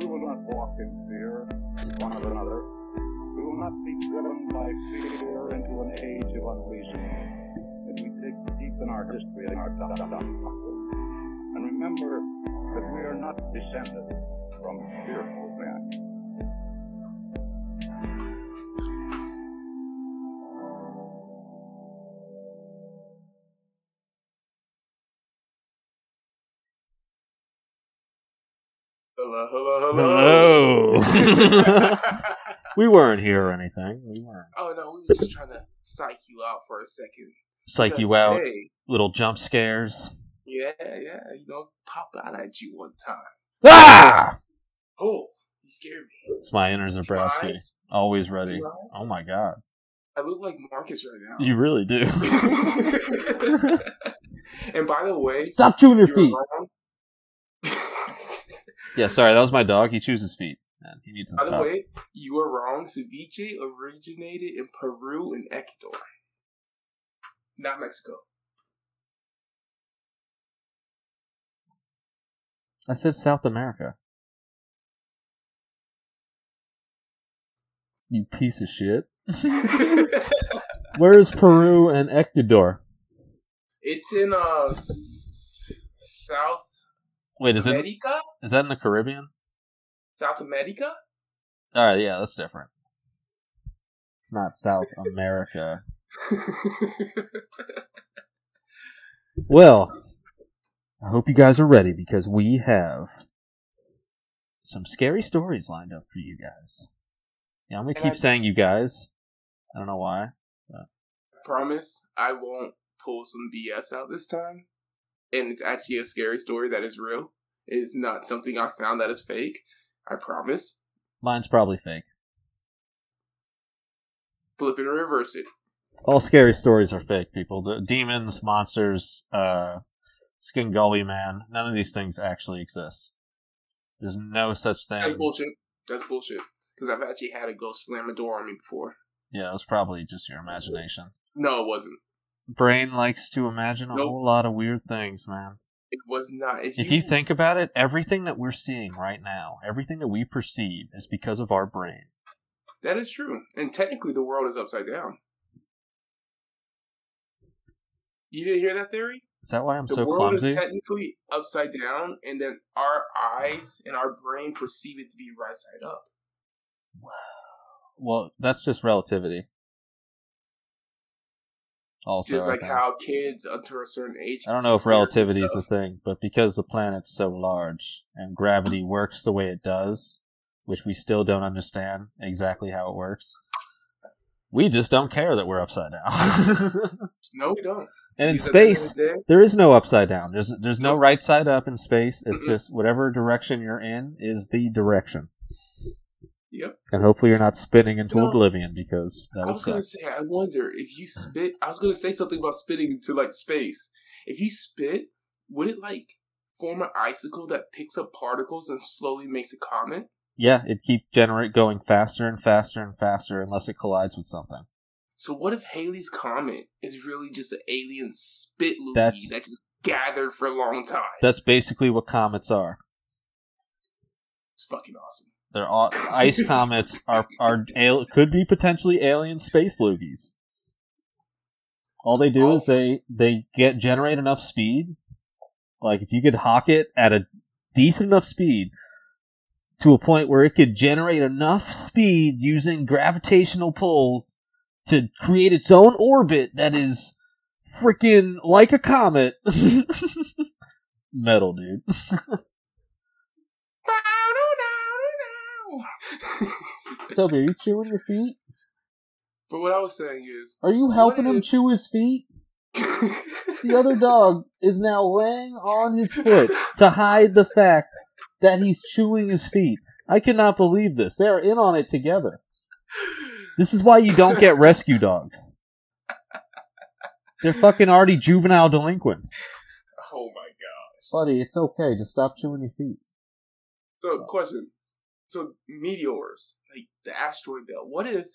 We will not walk in fear one of another. We will not be driven by fear into an age of unreason. If we dig deep in our history and our and remember that we are not descended from fearful we weren't here or anything. We weren't. oh no, we were just trying to psych you out for a second. Psych you out. Hey, Little jump scares. yeah, yeah, you know, pop out at you one time. Ah! Oh, you scared me. It's my inner Zabrowski. Always ready. Oh my god. I look like Marcus right now. You really do. and by the way, Stop chewing your feet. Yeah, sorry, that was my dog. He chews his feet. Man, he needs to By the way, you are wrong. Ceviche originated in Peru and Ecuador, not Mexico. I said South America. You piece of shit. Where is Peru and Ecuador? it's in uh s- South Wait, is it America. is that in the Caribbean? South America. All right, yeah, that's different. It's not South America. Well, I hope you guys are ready because we have some scary stories lined up for you guys. Yeah, I'm gonna And keep I- saying you guys. I don't know why. i Promise, I won't pull some BS out this time. And it's actually a scary story that is real. It's not something I found that is fake. I promise. Mine's probably fake. Flip it and reverse it. All scary stories are fake, people. The demons, monsters, uh, Skingully Man, none of these things actually exist. There's no such thing. That's bullshit. That's bullshit. Because I've actually had a ghost slam a door on me before. Yeah, it was probably just your imagination. No, it wasn't. Brain likes to imagine a Nope. whole lot of weird things, man. It was not. If, If you think about it, everything that we're seeing right now, everything that we perceive is because of our brain. that is true, and technically the world is upside down. You didn't hear that theory? Is that why I'm The so clumsy? The world is technically upside down, and then our eyes and our brain perceive it to be right side up. Wow. Well, that's just relativity. Also, Just like how kids until a certain age. I don't know if see spirits and relativity is a thing, but because the planet's so large and gravity works the way it does, which we still don't understand exactly how it works, we just don't care that we're upside down. No, we don't. and in Because at the end of space, the there is no upside down. There's there's no right side up in space. It's just whatever direction you're in is the direction. Yep. And hopefully you're not spinning into You know, oblivion because that I was suck. gonna say, I wonder if you spit. I was gonna say something about spitting into like space. If you spit, would it like form an icicle that picks up particles and slowly makes a comet? Yeah, it keep generate going faster and faster and faster unless it collides with something. So what if Halley's comet is really just an alien spit loogie That's- that just gathered for a long time? That's basically what comets are. It's fucking awesome. They're all, ice comets are are al- could be potentially alien space loogies. All they do is they they get generate enough speed. Like if you could hawk it at a decent enough speed to a point where it could generate enough speed using gravitational pull to create its own orbit that is freaking like a comet. Metal, dude. Toby, are you chewing your feet? but what I was saying is, Are you helping him if- chew his feet? The other dog is now laying on his foot to hide the fact that he's chewing his feet. I cannot believe this. They're in on it together. This is why you don't get rescue dogs. They're fucking already juvenile delinquents. oh my god. Buddy, it's okay. Just stop chewing your feet. So, question. So, meteors, like the asteroid belt. What if?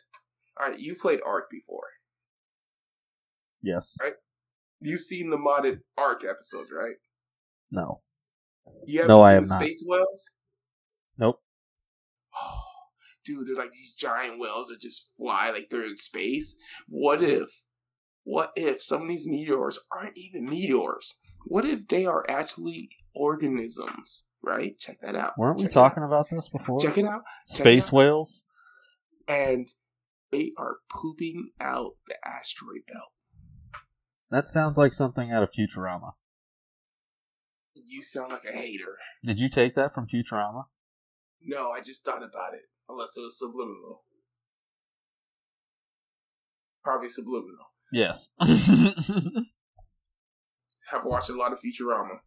All right, you played Ark before. Yes. Right. You've seen the modded Ark episodes, right? No. You haven't No, I seen have the not. Space Whales. Nope. Oh, dude, they're like these giant whales that just fly like they're in space. What if, what if some of these meteors aren't even meteors? What if they are actually organisms? Right? Check that out. Weren't we Check it out. talking about this before? Check it out. check it Space out. whales? And they are pooping out the asteroid belt. That sounds like something out of Futurama. You sound like a hater. Did you take that from Futurama? No, I just thought about it. Unless it was subliminal. Probably subliminal. Yes. Have watched a lot of Futurama.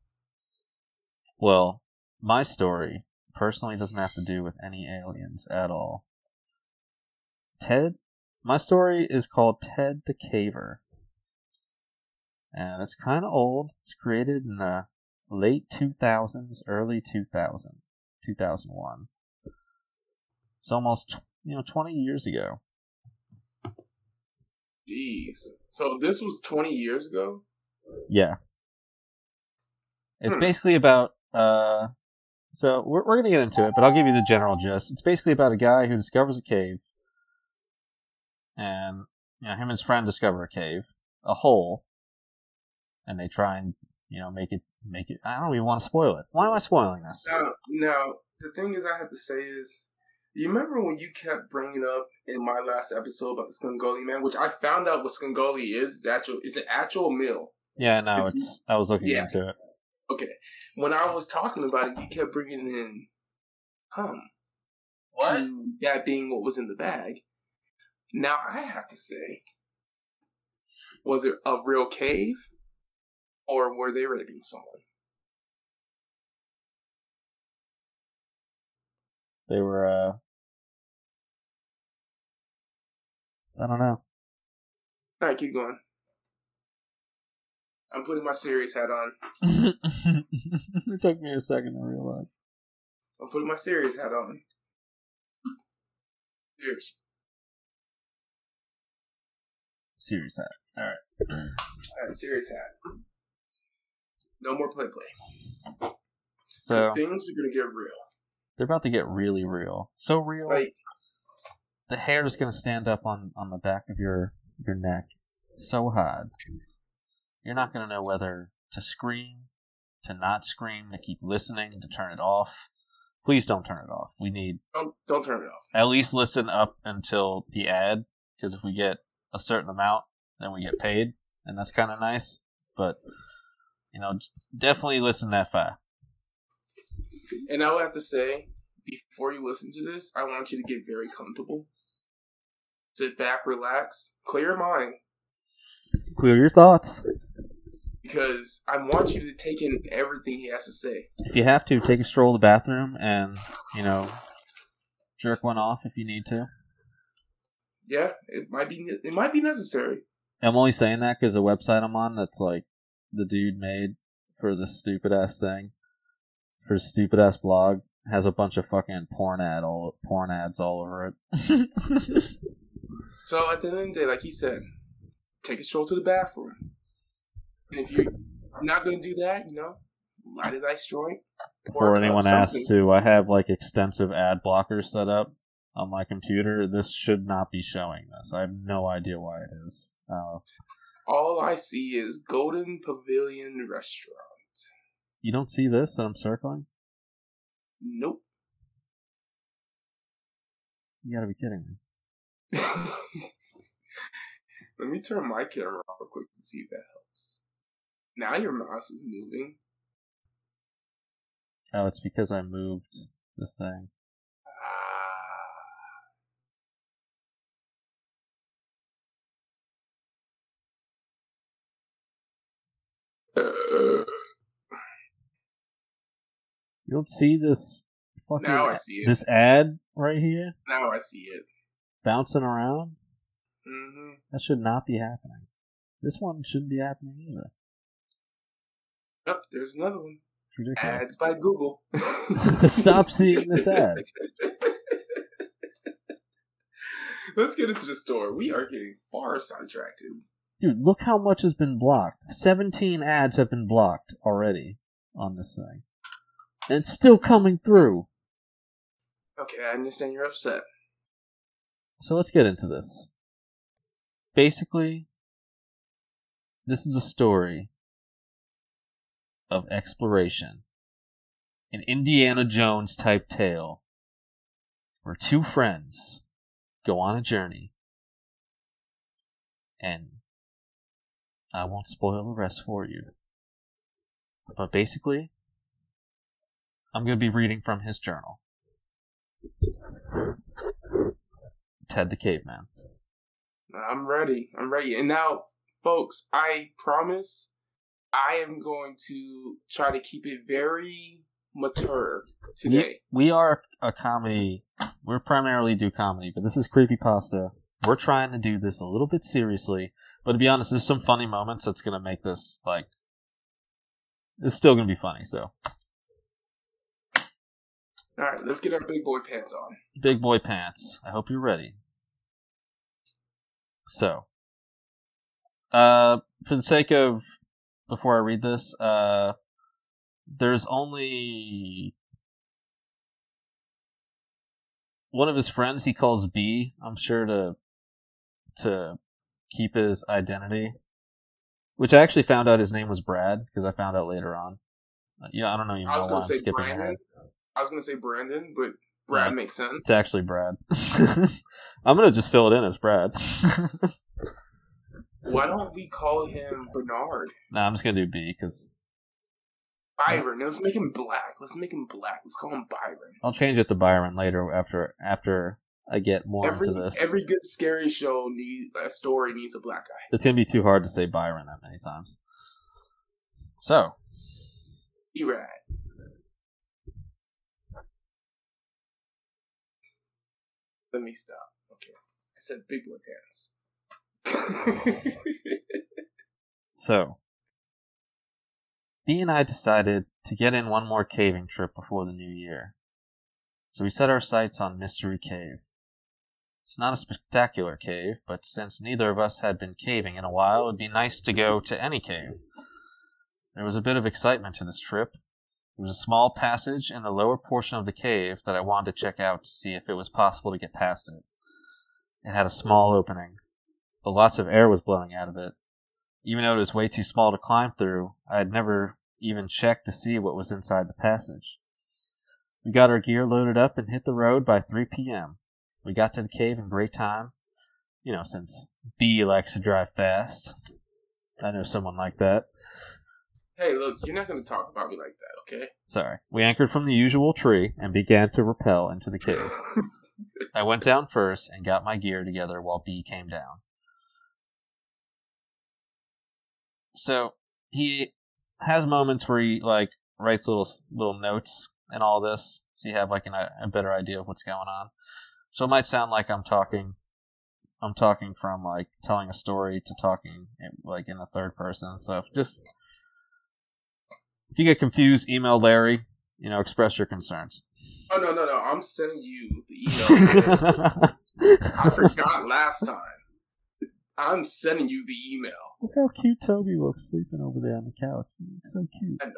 well, my story personally doesn't have to do with any aliens at all. Ted, my story is called Ted the Caver. And it's kind of old. It's created in the late 2000s, early 2000, 2001. It's almost, you know, 20 years ago. Jeez. So this was 20 years ago? Yeah. It's Hmm. basically about uh so we're we're gonna get into it, but I'll give you the general gist. It's basically about a guy who discovers a cave and you know, him and his friend discover a cave, a hole, and they try and, you know, make it make it I don't even want to spoil it. Why am I spoiling this? Now, now, the thing is, I have to say is, you remember when you kept bringing up in my last episode about the Skungoli man, which I found out what Skungoli is. It's actual, it's an actual meal. Yeah, no, It's- it's I was looking yeah. into it. Okay. When I was talking about it, you kept bringing in hum to that being what was in the bag. Now I have to say, was it a real cave, or were they raping someone? They were uh I don't know. All right, keep going. I'm putting my serious hat on. it took me a second to realize. I'm putting my serious hat on. Cheers. Serious hat. Alright. All right, serious hat. No more play play. So things are gonna get real. they're about to get really real. So real Like the hair is gonna stand up on, on the back of your your neck so hard. You're not gonna know whether to scream, to not scream, to keep listening, to turn it off. Please don't turn it off. We need don't don't turn it off. at least listen up until the ad, because if we get a certain amount, then we get paid, and that's kind of nice. But you know, definitely listen that far. And I will have to say, before you listen to this, I want you to get very comfortable. Sit back, relax, clear your mind, Clear your thoughts. Because I want you to take in everything he has to say. If you have to, take a stroll to the bathroom and you know, jerk one off if you need to. Yeah, it might be it might be necessary. I'm only saying that because the website I'm on, that's like the dude made for the stupid ass thing, for his stupid ass blog, has a bunch of fucking porn ad all porn ads all over it. So at the end of the day, like he said, take a stroll to the bathroom. And if you're not going to do that, you know, light a nice joint. Before anyone asks to, I have like extensive ad blockers set up on my computer. This should not be showing this. I have no idea why it is. Uh, All I see is Golden Pavilion Restaurant. you don't see this that I'm circling? Nope. You gotta be kidding me. Let me turn my camera off real quick and see if that helps. Now your mouse is moving. Oh, it's because I moved the thing. Ah. Uh, You don't see this fucking now I see it. this ad right here now I see it. bouncing around? hmm That should not be happening. This one shouldn't be happening either. Yep, there's another one. It's ridiculous. Ads by Google. Stop seeing this ad. Let's get into the story. We are getting far sidetracked. Dude, look how much has been blocked. 17 ads have been blocked already on this thing. And it's still coming through. Okay, I understand you're upset. So let's get into this. Basically, this is a story of exploration. An Indiana Jones type tale where two friends go on a journey. And I won't spoil the rest for you. But basically, I'm going to be reading from his journal. Ted the Caveman. I'm ready. I'm ready. And now, folks, I promise I am going to try to keep it very mature today. We, we are a comedy. We primarily do comedy, but this is creepy pasta. We're trying to do this a little bit seriously, but to be honest, there's some funny moments that's gonna make this like. It's still gonna be funny. So. All right, let's get our big boy pants on. Big boy pants. I hope you're ready. So, uh, for the sake of before I read this, uh, there's only one of his friends he calls B. I'm sure to to keep his identity, which I actually found out his name was Brad because I found out later on. Uh, yeah, I don't know. You know why I'm skipping Brandon. ahead. I was gonna say Brandon, but Brad yeah, makes sense. It's actually Brad. I'm gonna just fill it in as Brad. Why don't we call him Bernard? Nah, I'm just gonna do B because Byron. Let's make him black. Let's make him black. Let's call him Byron. I'll change it to Byron later after after I get more every, into this. Every good scary show need a story needs a black guy. It's gonna be too hard to say Byron that many times. So, Erad. Let me stop. Okay, I said big boy pants. so, B and I decided to get in one more caving trip before the new year. So we set our sights on Mystery Cave. It's not a spectacular cave, but since neither of us had been caving in a while, it would be nice to go to any cave. There was a bit of excitement to this trip. There was a small passage in the lower portion of the cave that I wanted to check out to see if it was possible to get past it. It had a small opening, but lots of air was blowing out of it. Even though it was way too small to climb through, I had never even checked to see what was inside the passage. We got our gear loaded up and hit the road by 3 p.m. We got to the cave in great time. You know, since B likes to drive fast. I know someone like that. Hey, look, you're not going to talk about me like that, okay? Sorry. We anchored from the usual tree and began to rappel into the cave. I went down first and got my gear together while B came down. So, he has moments where he, like, writes little little notes and all this, so you have, like, an, a better idea of what's going on. So it might sound like I'm talking I'm talking from like telling a story to talking in, like in the third person. So just if you get confused, email Larry. You know, express your concerns. Oh no no no! I'm sending you the email. I forgot last time. I'm sending you the email. Look how cute Toby looks sleeping over there on the couch. He's so cute. I know.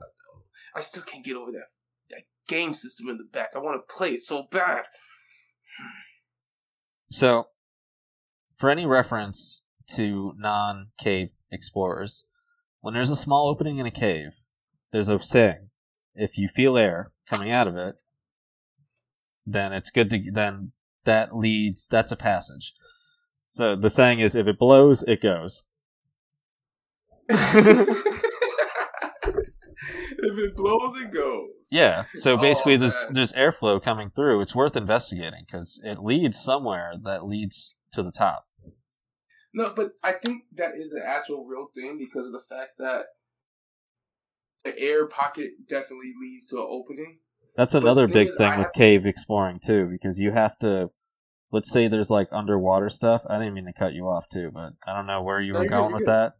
I know. I still can't get over that that game system in the back. I want to play it so bad. So, for any reference to non cave explorers, when there's a small opening in a cave, there's a saying: if you feel air coming out of it, then it's good to then that leads that's a passage. So the saying is: if it blows, it goes. if it blows, it goes. Yeah. So oh, basically, oh, this there's airflow coming through. It's worth investigating because it leads somewhere that leads to the top. No, but I think that is an actual real thing because of the fact that the air pocket definitely leads to an opening. That's another big is, thing with cave exploring too, because you have to. Let's say there's like underwater stuff. I didn't mean to cut you off too, but I don't know where you were no, going with that.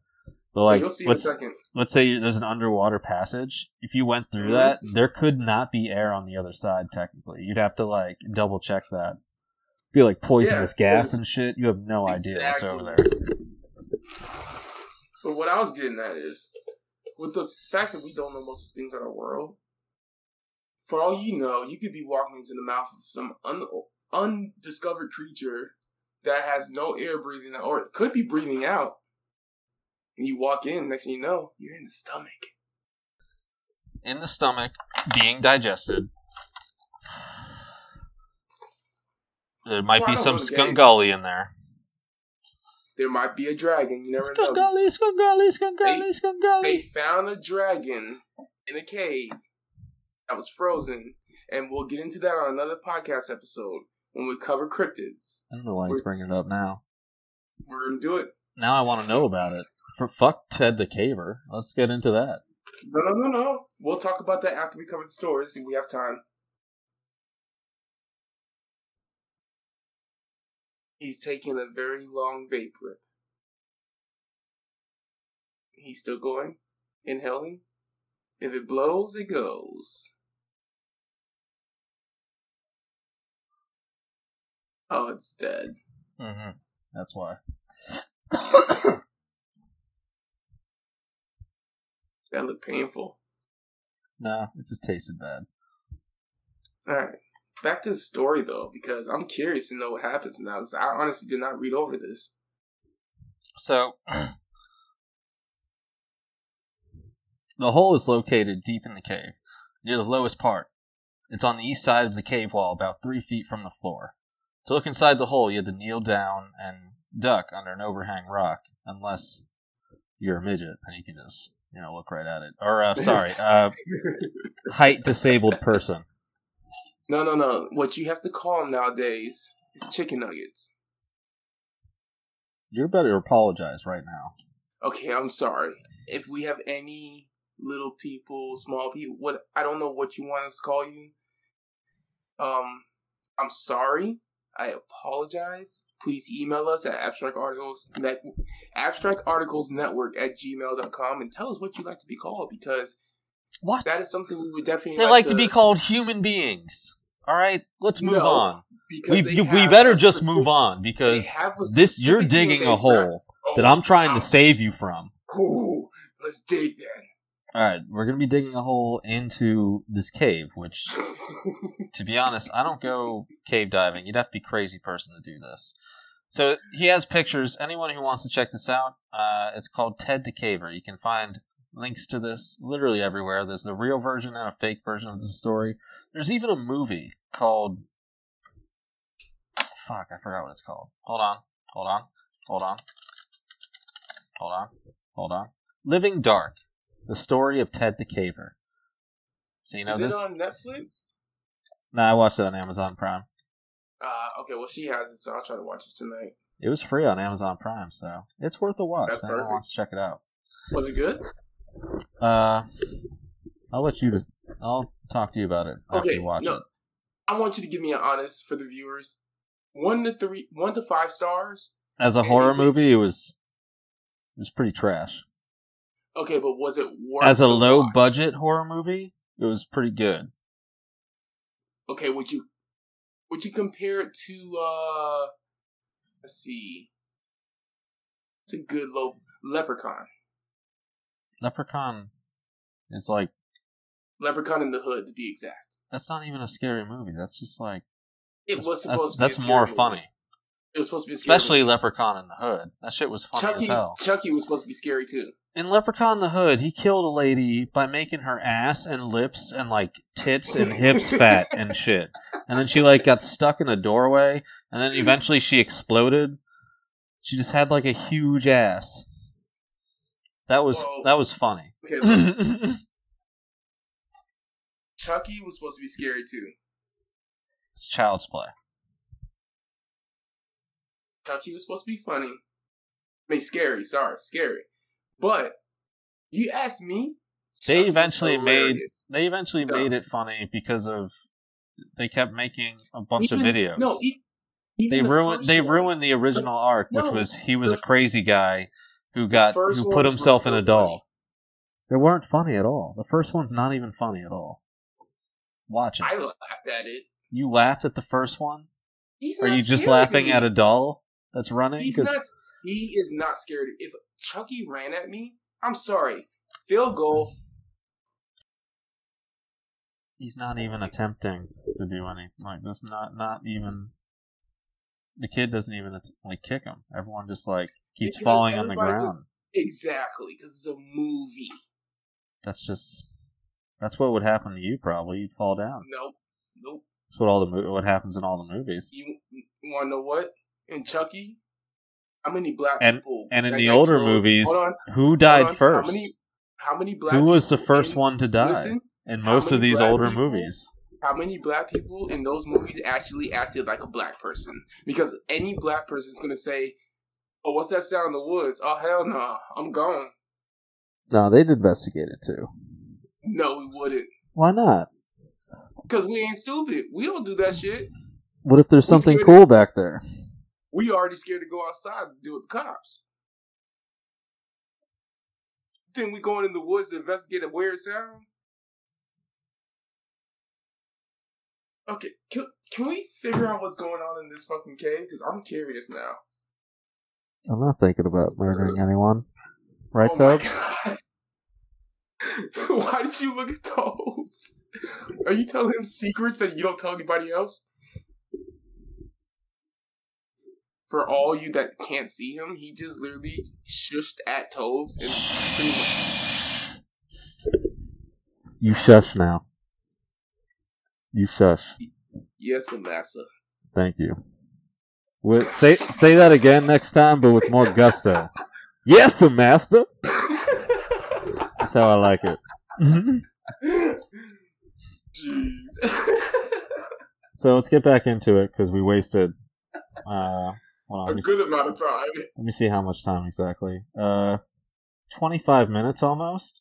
But like, let's let's say there's an underwater passage. If you went through mm-hmm. that, there could not be air on the other side. Technically, you'd have to like double check that. Be like poisonous yeah, gas and shit. You have no exactly. idea what's over there. But what I was getting at is, with the fact that we don't know most of the things in our world, For all you know, you could be walking into the mouth of some un- undiscovered creature that has no air breathing or could be breathing out. And you walk in, next thing you know, you're in the stomach. In the stomach, being digested. There might be some skungully in there. There might be a dragon. You never skungully, know. Skungully, skungully, skungully. They found a dragon in a cave that was frozen, and we'll get into that on another podcast episode when we cover cryptids. I don't know why he's bringing it up now. We're gonna do it. Now I want to know about it. For fuck Ted the Caver. Let's get into that. No, no, no, no. We'll talk about that after we cover the stories if we have time. He's taking a very long vape rip. He's still going, inhaling. If it blows, it goes. Oh, it's dead. Mm-hmm. That's why. that looked painful. No, it just tasted bad. Alright. Back to the story though, because I'm curious to know what happens now. I honestly did not read over this. So the hole is located deep in the cave, near the lowest part. It's on the east side of the cave wall, about three feet from the floor. To look inside the hole, you had to kneel down and duck under an overhang rock, unless you're a midget, and you can just, you know, look right at it. Or, uh, sorry, uh, height disabled person. No, no, no. What you have to call them nowadays is chicken nuggets. You better apologize right now. Okay, I'm sorry. If we have any little people, small people, what I don't know what you want us to call you. Um, I'm sorry. I apologize. Please email us at abstract articles net, abstract articles network at gmail.com and tell us what you'd like to be called because what that is something we would definitely they like, like to, to, be called human beings. All right, let's move no, on. We we better just specific, move on because this you're digging a hole oh, that I'm trying wow. to oh. save you from. Ooh, let's dig then. All right, we're gonna be digging a hole into this cave, which, to be honest, I don't go cave diving. You'd have to be a crazy person to do this. So he has pictures. Anyone who wants to check this out, uh, it's called Ted the Caver. You can find links to this literally everywhere. There's a real version and a fake version of the story. There's even a movie called. Fuck, I forgot what it's called. Hold on, hold on, hold on, hold on, hold on. Living Dark. The story of Ted the Caver. So you know Is this on Netflix? Nah, I watched it on Amazon Prime. Uh, okay, well she has it, so I'll try to watch it tonight. It was free on Amazon Prime, so it's worth a watch. That's wants to check it out. Was it good? Uh, I'll let you. I'll talk to you about it after okay, you watch no, it. I want you to give me an honest for the viewers. One to three, one to five stars. As a horror movie, it was it was pretty trash. Okay, but was it worth as a low watch? budget horror movie? It was pretty good. Okay, would you would you compare it to uh let's see. It's a good low Leprechaun. Leprechaun is like Leprechaun in the Hood to be exact. That's not even a scary movie. That's just like it was supposed that's, to be. That's more funny. It was supposed to be especially movie. Leprechaun in the Hood. That shit was funny Chucky, as hell. Chucky was supposed to be scary too. In Leprechaun in the Hood, he killed a lady by making her ass and lips and like tits and hips fat and shit. And then she like got stuck in a doorway, and then eventually she exploded. She just had like a huge ass. That was well, that was funny. Okay, Chucky was supposed to be scary too. It's child's play. Chucky was supposed to be funny. I mean, scary. Sorry, scary. But you asked me. They eventually made. They eventually made it funny because of they kept making a bunch even, of videos. No, they the ruined. They one. ruined the original arc, no, which was he was the, a crazy guy who got who put himself in a doll. Funny. They weren't funny at all. The first one's not even funny at all. Watch it. I laughed at it. You laughed at the first one. He's Are you just laughing at a doll that's running? He's not. He is not scared. If Chucky ran at me, I'm sorry. Field goal. he's not even attempting to do anything. Like that's not not even. The kid doesn't even like kick him. Everyone just like keeps because falling on the ground. Just, exactly, because it's a movie. That's just that's what would happen to you. Probably you'd fall down. Nope, nope. That's what all the what happens in all the movies. You, you want to know what in Chucky? How many black and, people? And in the older killed? movies, who died first? How many? How many black? Who was the first one to die? Listen, in most of these older people, movies. How many black people in those movies actually acted like a black person? Because any black person is gonna say, "Oh, what's that sound in the woods?" Oh, hell no, nah, I'm gone. No, they'd investigate it too. No, we wouldn't. Why not? Because we ain't stupid. We don't do that shit. What if there's something cool back there? We already scared to go outside to do with the cops. Then we going in the woods to investigate a weird sound. Okay, can, can we figure out what's going on in this fucking cave? Because I'm curious now. I'm not thinking about murdering anyone. Right, oh Why did you look at those? Are you telling him secrets that you don't tell anybody else? For all you that can't see him, he just literally shushed at Tobes and pretty much. You shush now. You shush. Yes, Amasa. Thank you. With, say say that again next time, but with more gusto. Yes, master. That's how I like it. Jeez. so let's get back into it because we wasted uh, well, a good see, amount of time. Let me see how much time exactly. Uh, twenty-five minutes almost,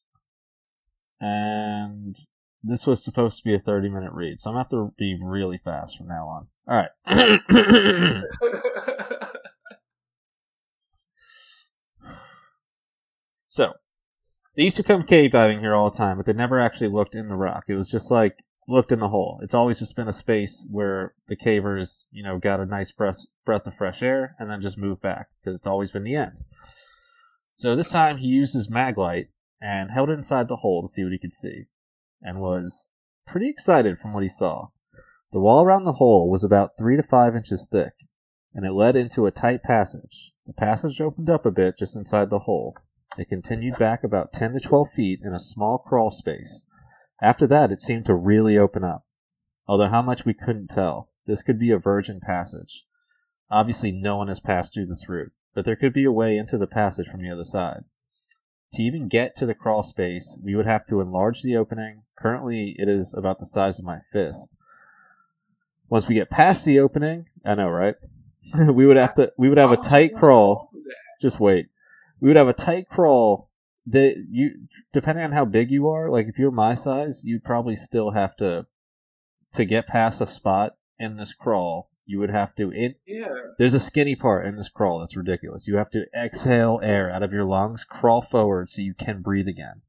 and this was supposed to be a thirty-minute read, so I'm gonna have to be really fast from now on. All right. so, they used to come cave diving here all the time, but they never actually looked in the rock. It was just like looked in the hole. It's always just been a space where the cavers, you know, got a nice breath breath of fresh air and then just moved back because it's always been the end. So this time he used his mag light and held it inside the hole to see what he could see, and was pretty excited from what he saw. The wall around the hole was about three to five inches thick, and it led into a tight passage. The passage opened up a bit just inside the hole, it continued back about 10 to 12 feet in a small crawl space. After that, it seemed to really open up. Although how much we couldn't tell. This could be a virgin passage. Obviously, no one has passed through this route, but there could be a way into the passage from the other side. To even get to the crawl space, we would have to enlarge the opening. Currently, it is about the size of my fist. Once we get past the opening, I know, right? we would have to, we would have a tight crawl. Just wait we would have a tight crawl that you depending on how big you are like if you're my size you'd probably still have to to get past a spot in this crawl you would have to it yeah there's a skinny part in this crawl that's ridiculous you have to exhale air out of your lungs crawl forward so you can breathe again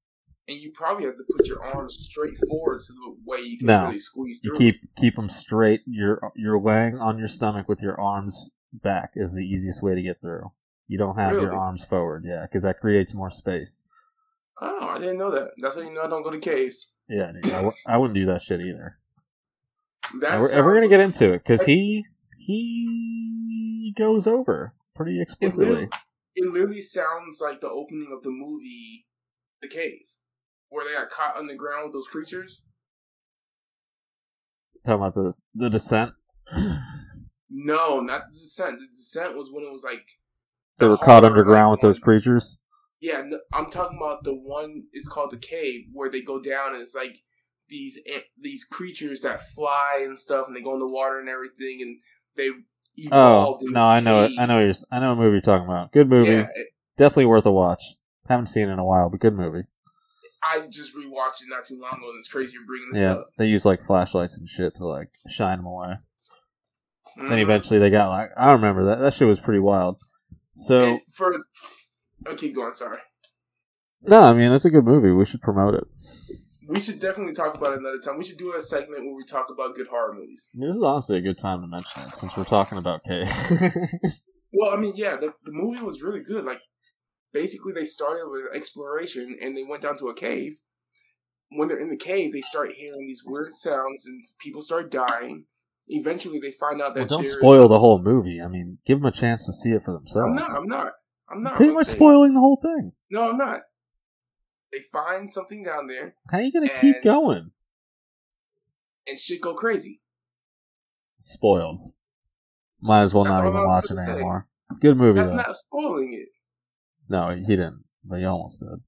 and you probably have to put your arms straight forward so the way you can no, really squeeze through. You keep keep them straight. You're you're laying on your stomach with your arms back is the easiest way to get through. You don't have really? your arms forward, yeah, because that creates more space. Oh, I didn't know that. That's how you know I don't go to caves. Yeah, dude, I w- I wouldn't do that shit either. That we're, we're, gonna get into it because he he goes over pretty explicitly. It literally, it literally sounds like the opening of the movie The Cave, where they got caught underground with those creatures. Talking about the the descent. no, not the descent. The descent was when it was like they were caught underground with those creatures. Yeah, I'm talking about the one. It's called the cave where they go down, and it's like these these creatures that fly and stuff, and they go in the water and everything, and they evolved. Oh no, I know it. I know you're. I know a movie you're talking about. Good movie. Yeah, it, Definitely worth a watch. Haven't seen it in a while, but good movie. I just rewatched it not too long ago, and it's crazy you're bringing this yeah, up. they use like flashlights and shit to like shine them away. Mm-hmm. Then eventually they got like I remember that that shit was pretty wild. So and for okay, go on. Sorry. No, I mean it's a good movie. We should promote it. We should definitely talk about it another time. We should do a segment where we talk about good horror movies. This is honestly a good time to mention it since we're talking about K. well, I mean, yeah, the the movie was really good. Like, basically, they started with exploration and they went down to a cave when they're in the cave, they start hearing these weird sounds and people start dying. Eventually, they find out that Well, don't spoil the whole movie. I mean, give them a chance to see it for themselves. I'm not. I'm not. I'm not. Pretty I'm much saying- spoiling the whole thing. No, I'm not. They find something down there How are you gonna keep going? and shit go crazy. Spoiled. Might as well That's not even watch it say. anymore. Good movie That's though. not spoiling it. No, he didn't, but he almost did.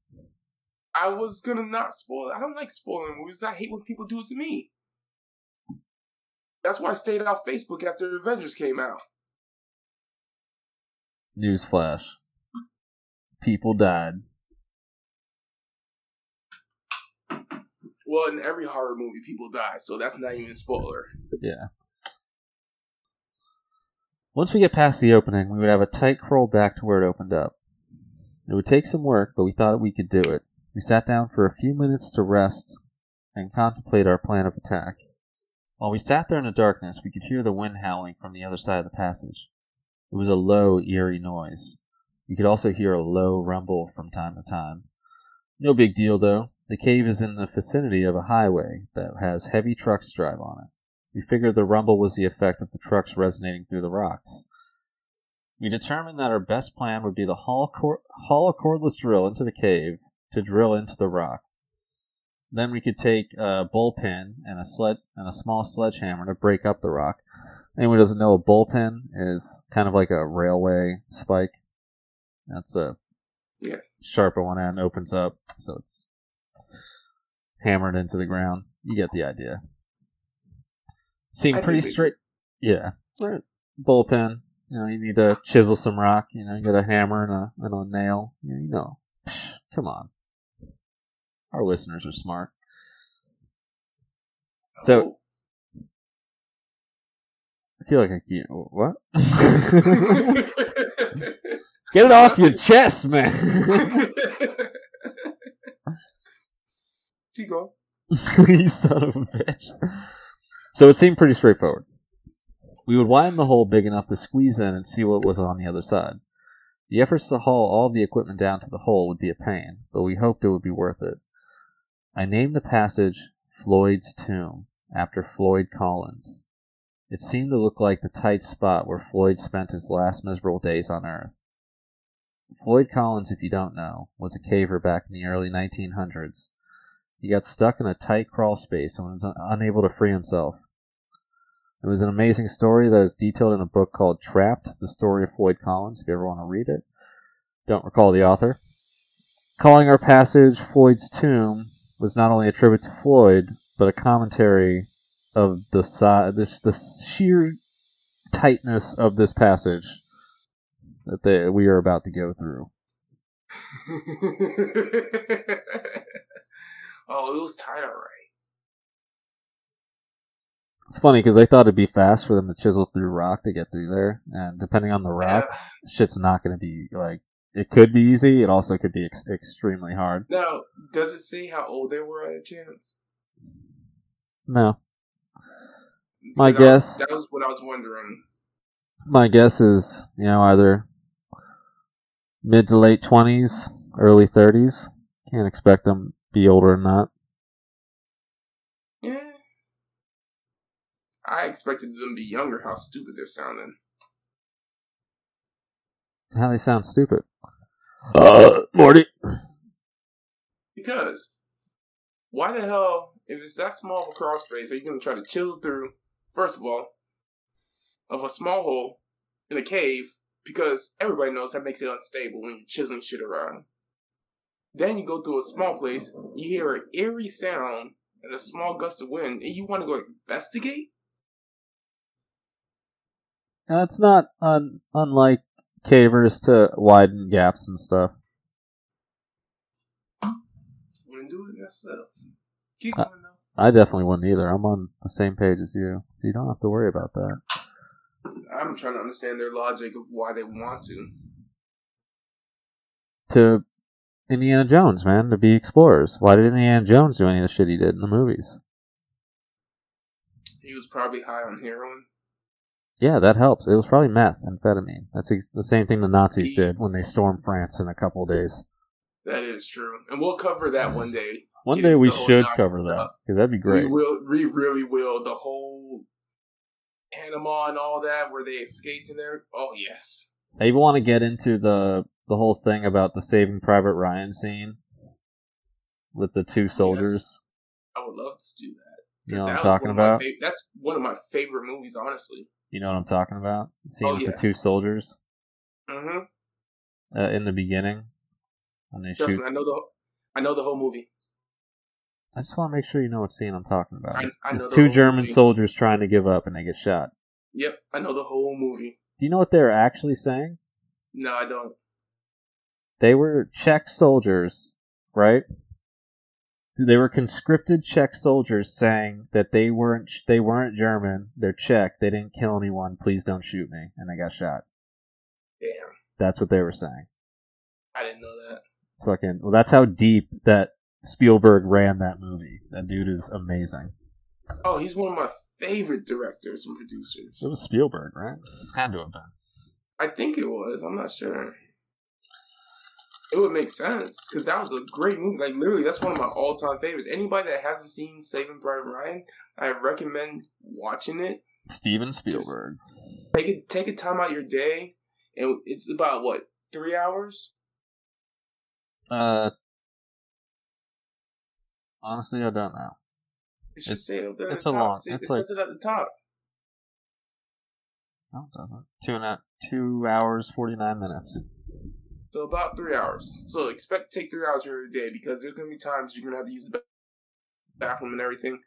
I was gonna not spoil it. I don't like spoiling movies. I hate when people do it to me. That's why I stayed off Facebook after Avengers came out. Newsflash: People died. Well, in every horror movie, people die, so that's not even a spoiler. Yeah. Once we get past the opening, we would have a tight crawl back to where it opened up. It would take some work, but we thought we could do it. We sat down for a few minutes to rest and contemplate our plan of attack. While we sat there in the darkness, we could hear the wind howling from the other side of the passage. It was a low, eerie noise. We could also hear a low rumble from time to time. No big deal, though. The cave is in the vicinity of a highway that has heavy trucks drive on it. We figured the rumble was the effect of the trucks resonating through the rocks. We determined that our best plan would be to haul, cor- haul a cordless drill into the cave to drill into the rock. Then we could take a bull pin and a sled and a small sledgehammer to break up the rock. Anyone doesn't know, a bull pin is kind of like a railway spike. That's a Yeah. sharp at one end, opens up, so it's hammered into the ground. You get the idea. Do pretty straight. Yeah, right. Bull pin. You know, you need to chisel some rock. You know, you get a hammer and a and a nail. You know, you know. Psh, come on. Our listeners are smart. So- I feel like I can't. what? Get it off your chest, man. Keep going. you son of a bitch. So it seemed pretty straightforward. We would widen the hole big enough to squeeze in and see what was on the other side. The efforts to haul all the equipment down to the hole would be a pain, but we hoped it would be worth it. I named the passage Floyd's Tomb, after Floyd Collins. It seemed to look like the tight spot where Floyd spent his last miserable days on Earth. Floyd Collins, if you don't know, was a caver back in the early 1900s. He got stuck in a tight crawl space and was un- unable to free himself. It was an amazing story that is detailed in a book called Trapped, the story of Floyd Collins, if you ever want to read it. Don't recall the author. Calling our passage Floyd's Tomb was not only a tribute to Floyd, but a commentary of the si- this the sheer tightness of this passage that they, we are about to go through. oh, it was tight, alright. It's funny because I thought it'd be fast for them to chisel through rock to get through there, and depending on the rock, shit's not going to be like. It could be easy. It also could be ex- extremely hard. Now, does it say how old they were at a chance? No, My I was- guess- that was what I was wondering. my guess is you know either mid to late twenties, early thirties. Can't expect them to be older than that. Yeah. I expected them to be younger. How stupid they're sounding. How they sound stupid. Uh, Morty. Because why the hell, if it's that small of a crawl space, are you going to try to chisel through? First of all, of a small hole in a cave, because everybody knows that makes it unstable when you're chiseling shit around. Then you go through a small place, you hear an eerie sound and a small gust of wind, and you want to go investigate? Now, it's not un- unlike cavers to widen gaps and stuff. Wouldn't do it myself. Keep Uh, going though. I definitely wouldn't either. I'm on the same page as you, so you don't have to worry about that. I'm trying to understand their logic of why they want to. To Indiana Jones, man, to be explorers. Why did Indiana Jones do any of the shit he did in the movies? He was probably high on heroin. Yeah, that helps. It was probably meth, amphetamine. That's ex- the same thing the Nazis did when they stormed France in a couple of days. That is true. And we'll cover that one day One day we should cover that because that'd be great. We will. We really will. The whole Panama and all that, where they escaped in there. Oh yes. I even want to get into the the whole thing about the Saving Private Ryan scene with the two soldiers. Yes. I would love to do that. You know what I'm talking one of my about? fav- that's one of my favorite movies, honestly. You know what I'm talking about? The scene Oh, with yeah. the two soldiers Mm-hmm. uh, in the beginning when they Trust shoot. me, I know the, I know the whole movie. I just want to make sure you know what scene I'm talking about. I- It's, I know it's two German movie. soldiers trying to give up and they get shot. Yep, I know the whole movie. Do you know what they were actually saying? No, I don't. They were Czech soldiers, right? They were conscripted Czech soldiers saying that they weren't they weren't German, they're Czech, they didn't kill anyone, please don't shoot me, and they got shot. Damn, That's what they were saying. I didn't know that. It's fucking well that's how deep that Spielberg ran that movie. That dude is amazing. Oh, he's one of my favorite directors and producers. It was Spielberg, right? It Had to have been. I think it was. I'm not sure. It would make sense because that was a great movie. Like literally, that's one of my all-time favorites. Anybody that hasn't seen Saving Private Ryan, I recommend watching it. Steven Spielberg. Take it, take a time out your day, and it's about what three hours. Uh honestly I don't know. It should It's- say it up there at it's a top. long- See, it's it says like- it at the top. No, it doesn't. Two and a two hours forty nine minutes. So about three hours. So expect to take three hours here every day because there's gonna be times you're gonna have to use the bathroom and everything.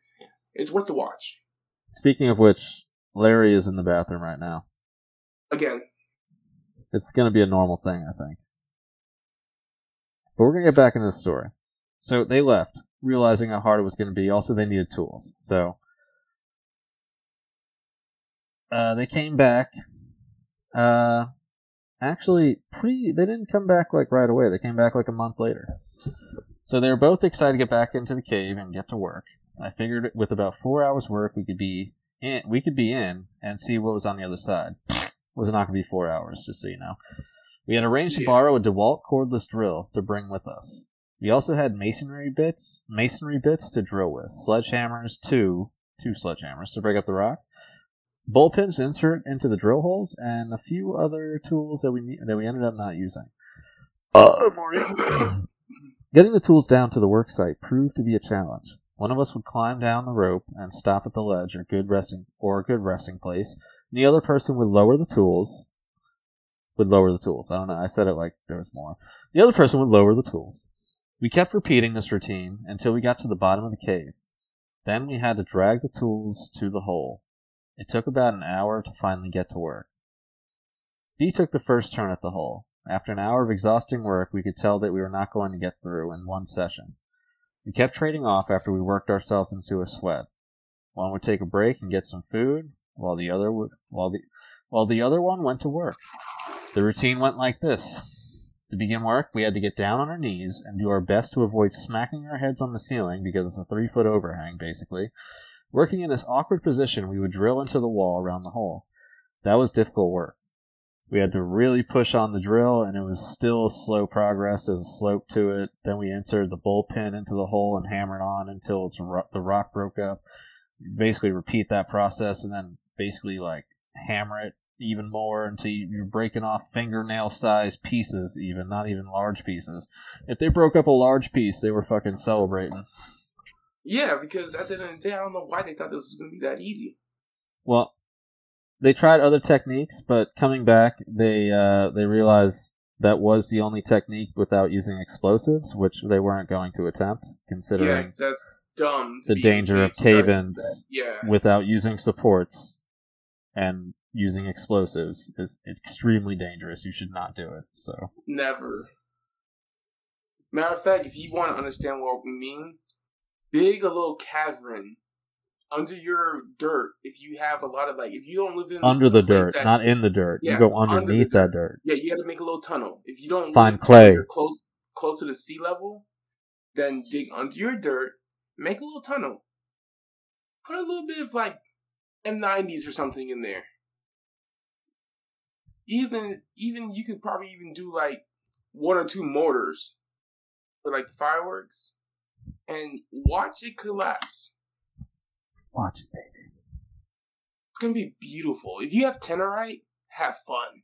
It's worth the watch. Speaking of which, Larry is in the bathroom right now. Again, It's going to be a normal thing, I think. But we're going to get back into the story. So they left, realizing how hard it was going to be. Also, they needed tools. So uh, they came back. Uh, actually, pretty. They didn't come back like right away. They came back like a month later. So they were both excited to get back into the cave and get to work. I figured with about four hours work, we could be in. We could be in and see what was on the other side. It was not going to be four hours, just so you know. We had arranged to borrow a DeWalt cordless drill to bring with us. We also had masonry bits, masonry bits to drill with, sledgehammers, two, two sledgehammers to break up the rock, bull pins to insert into the drill holes, and a few other tools that we ne- that we ended up not using. Uh, Getting the tools down to the worksite proved to be a challenge. One of us would climb down the rope and stop at the ledge or good resting or a good resting place, and the other person would lower the tools. Would lower the tools. I don't know. I said it like there was more. The other person would lower the tools. We kept repeating this routine until we got to the bottom of the cave. Then we had to drag the tools to the hole. It took about an hour to finally get to work. B took the first turn at the hole. After an hour of exhausting work, we could tell that we were not going to get through in one session. We kept trading off after we worked ourselves into a sweat. One would take a break and get some food, while the other would while the while the other one went to work. The routine went like this. To begin work, we had to get down on our knees and do our best to avoid smacking our heads on the ceiling because it's a three foot overhang, basically. Working in this awkward position, we would drill into the wall around the hole. That was difficult work. We had to really push on the drill, and it was still slow progress. There was a slope to it. Then we inserted the bull pin into the hole and hammered on until ro- the rock broke up. Basically, repeat that process, and then basically like hammer it even more until you- you're breaking off fingernail-sized pieces, even not even large pieces. If they broke up a large piece, they were fucking celebrating. Yeah, because at the end of the day, I don't know why they thought this was gonna be that easy. Well, they tried other techniques, but coming back, they uh, they realized that was the only technique without using explosives, which they weren't going to attempt, considering Yeah, that's dumb. to the danger of cave-ins. Yeah, without using supports and using explosives is extremely dangerous. You should not do it. So never. Matter of fact, if you want to understand what we mean, dig a little cavern under your dirt. If you have a lot of like, if you don't live in under the dirt, that- not in the dirt. Yeah, you go under the underneath that dirt. Yeah, you got to make a little tunnel. If you don't Find clay. close close to the sea level, then dig under your dirt, make a little tunnel. Put a little bit of like M90s or something in there. Even even you could probably even do like one or two mortars for like fireworks. And watch it collapse. Watch it, baby. It's gonna be beautiful. If you have Tannerite, have fun.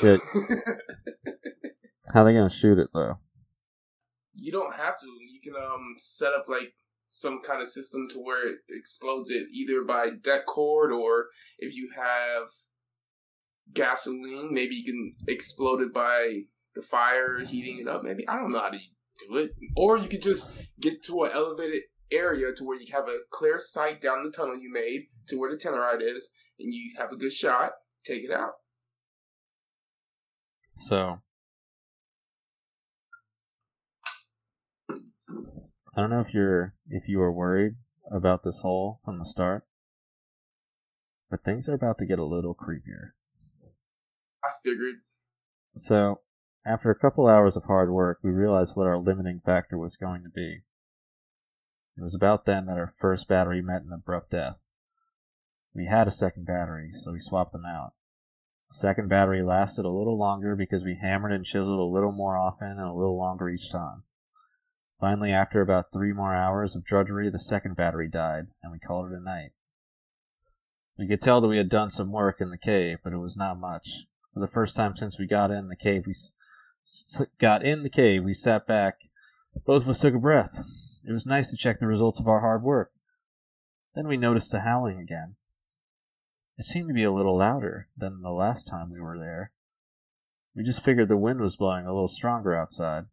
Good. How they gonna shoot it though? You don't have to. You can um set up like some kind of system to where it explodes it either by det cord or if you have gasoline, maybe you can explode it by the fire heating it up. Maybe I don't know how to do it, or you could just get to an elevated area to where you have a clear sight down the tunnel you made to where the Tannerite is, and you have a good shot. Take it out. So I don't know if you're if you were worried about this hole from the start, but things are about to get a little creepier. I figured. So, after a couple hours of hard work, we realized what our limiting factor was going to be. It was about then that our first battery met an abrupt death. We had a second battery, so we swapped them out. The second battery lasted a little longer because we hammered and chiseled a little more often and a little longer each time. Finally, after about three more hours of drudgery, the second battery died, and we called it a night. We could tell that we had done some work in the cave, but it was not much. For the first time since we got in the cave, we got in the cave. We sat back. Both of us took a breath. It was nice to check the results of our hard work. Then we noticed the howling again. It seemed to be a little louder than the last time we were there. We just figured the wind was blowing a little stronger outside.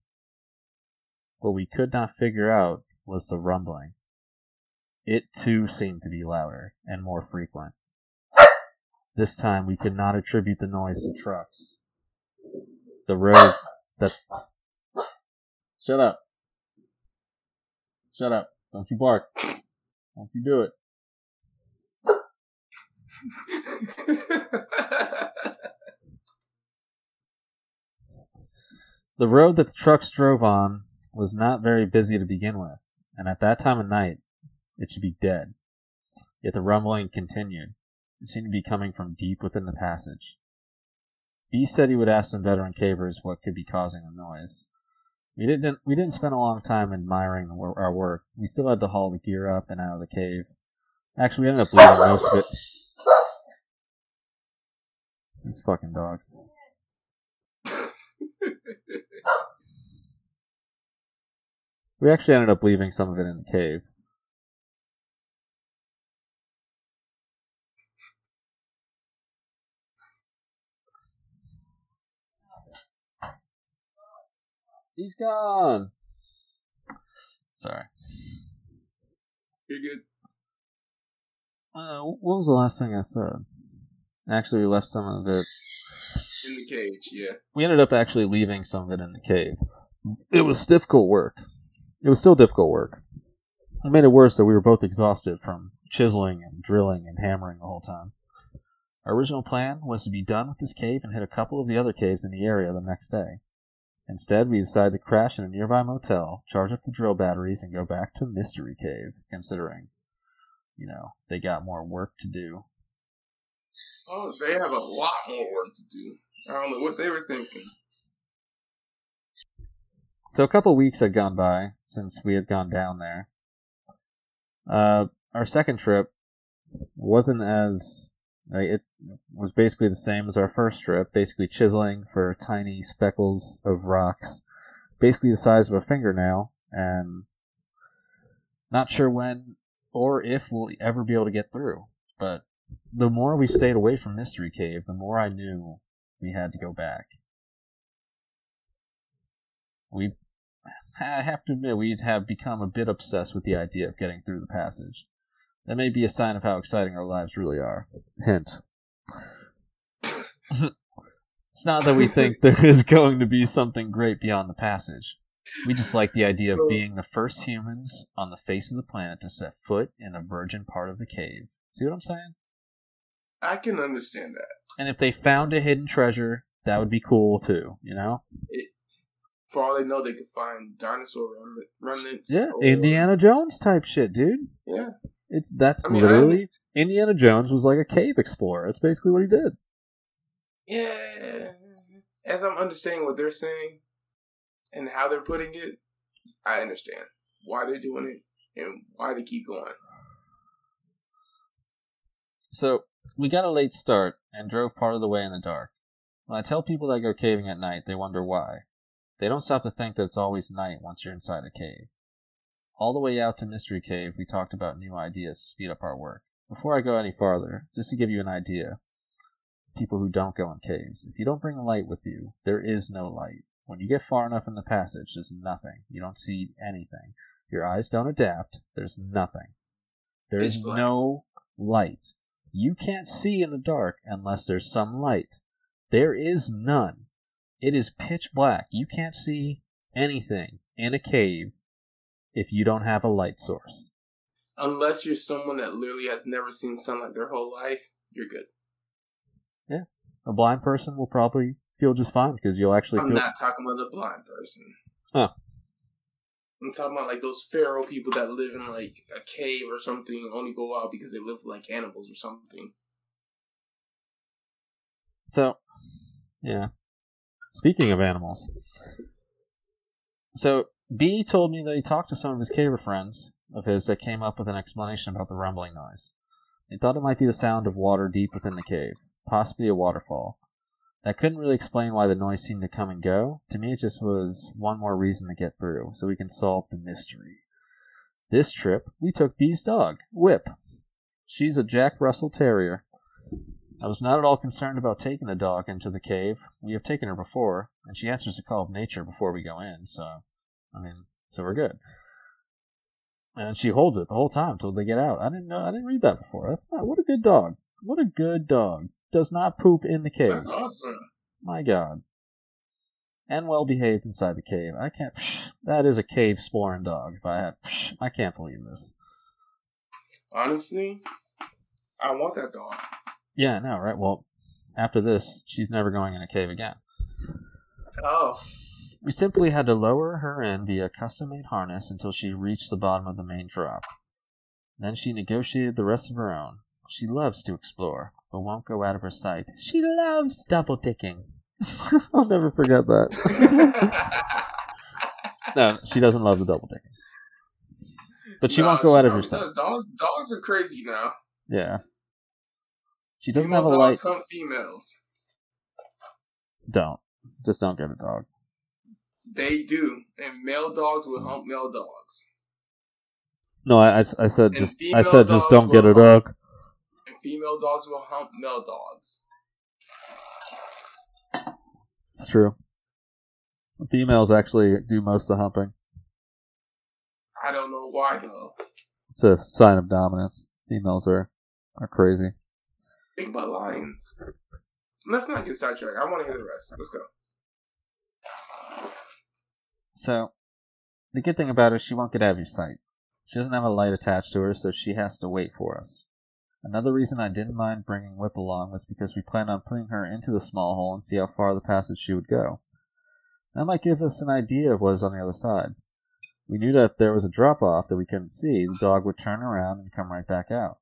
What we could not figure out was the rumbling. It too seemed to be louder and more frequent. This time we could not attribute the noise to trucks. The road that. Shut up. Shut up. Don't you bark. Don't you do it. The road that the trucks drove on was not very busy to begin with, and at that time of night, it should be dead. Yet the rumbling continued. It seemed to be coming from deep within the passage. B said he would ask some veteran cavers what could be causing the noise. We didn't we didn't spend a long time admiring our work. We still had to haul the gear up and out of the cave. Actually, we ended up leaving most of it. These fucking dogs. We actually ended up leaving some of it in the cave. He's gone. Sorry. You're good. Uh, what was the last thing I said? Actually, we left some of it. In the cage, yeah. We ended up actually leaving some of it in the cave. It was difficult work. It was still difficult work. It made it worse that we were both exhausted from chiseling and drilling and hammering the whole time. Our original plan was to be done with this cave and hit a couple of the other caves in the area the next day. Instead, we decided to crash in a nearby motel, charge up the drill batteries, and go back to Mystery Cave, considering, you know, they got more work to do. Oh, they have a lot more work to do. I don't know what they were thinking. So a couple weeks had gone by since we had gone down there. Uh, our second trip wasn't as it was basically the same as our first trip, basically chiseling for tiny speckles of rocks, basically the size of a fingernail, and not sure when or if we'll ever be able to get through. But the more we stayed away from Mystery Cave, the more I knew we had to go back. We, I have to admit, we'd have become a bit obsessed with the idea of getting through the passage. That may be a sign of how exciting our lives really are. Hint. it's not that we think there is going to be something great beyond the passage. We just like the idea of being the first humans on the face of the planet to set foot in a virgin part of the cave. See what I'm saying? I can understand that. And if they found a hidden treasure, that would be cool too, you know? For all they know, they could find dinosaur remnants. Yeah, or- Indiana Jones type shit, dude. Yeah. It's that's I mean, literally Indiana Jones was like a cave explorer. That's basically what he did. Yeah. As I'm understanding what they're saying and how they're putting it, I understand. why they're doing it and why they keep going. So we got a late start and drove part of the way in the dark. When I tell people that I go caving at night, they wonder why. They don't stop to think that it's always night once you're inside a cave. All the way out to Mystery Cave, we talked about new ideas to speed up our work. Before I go any farther, just to give you an idea, people who don't go in caves, if you don't bring a light with you, there is no light. When you get far enough in the passage, there's nothing. You don't see anything. Your eyes don't adapt. There's nothing. There is no light. You can't see in the dark unless there's some light. There is none. It is pitch black. You can't see anything in a cave if you don't have a light source. Unless you're someone that literally has never seen sunlight their whole life, you're good. Yeah. A blind person will probably feel just fine because you'll actually I'm feel. not talking about a blind person. Oh. I'm talking about like those feral people that live in like a cave or something and only go out because they live like animals or something. So, yeah. Speaking of animals. So, B told me that he talked to some of his caver friends of his that came up with an explanation about the rumbling noise. They thought it might be the sound of water deep within the cave, possibly a waterfall. That couldn't really explain why the noise seemed to come and go. To me, it just was one more reason to get through, so we can solve the mystery. This trip, we took B's dog, Whip. She's a Jack Russell Terrier. I was not at all concerned about taking the dog into the cave. We have taken her before, and she answers the call of nature before we go in, so, I mean, so we're good. And she holds it the whole time until they get out. I didn't know, I didn't read that before. That's not, what a good dog. What a good dog does not poop in the cave. That's awesome. My God. And well behaved inside the cave. I can't. Psh, that is a cave exploring dog. If I had, psh, I can't believe this. Honestly, I want that dog. Yeah, know, right? Well, after this, she's never going in a cave again. Oh. We simply had to lower her in via custom made harness until she reached the bottom of the main drop. Then she negotiated the rest of her own. She loves to explore, but won't go out of her sight. She loves double ticking. I'll never forget that. no, she doesn't love the double ticking. But she No, won't go out of her sight. Dogs, dogs are crazy now. Yeah. She doesn't Female have a light. hunt females. Don't. Just don't get a dog. They do, and male dogs will hunt male dogs, No, I, I, I said And just I said just don't get a dog. and female dogs will hunt male dogs. It's true. Females actually do most of the humping. I don't know why though. It's a sign of dominance. Females are are crazy. Think about lions. Let's not get sidetracked. I want to hear the rest. Let's go. So, the good thing about her, she won't get out of your sight. She doesn't have a light attached to her, so she has to wait for us. Another reason I didn't mind bringing Whip along was because we planned on putting her into the small hole and see how far the passage she would go. That might give us an idea of what is on the other side. We knew that if there was a drop off that we couldn't see, the dog would turn around and come right back out.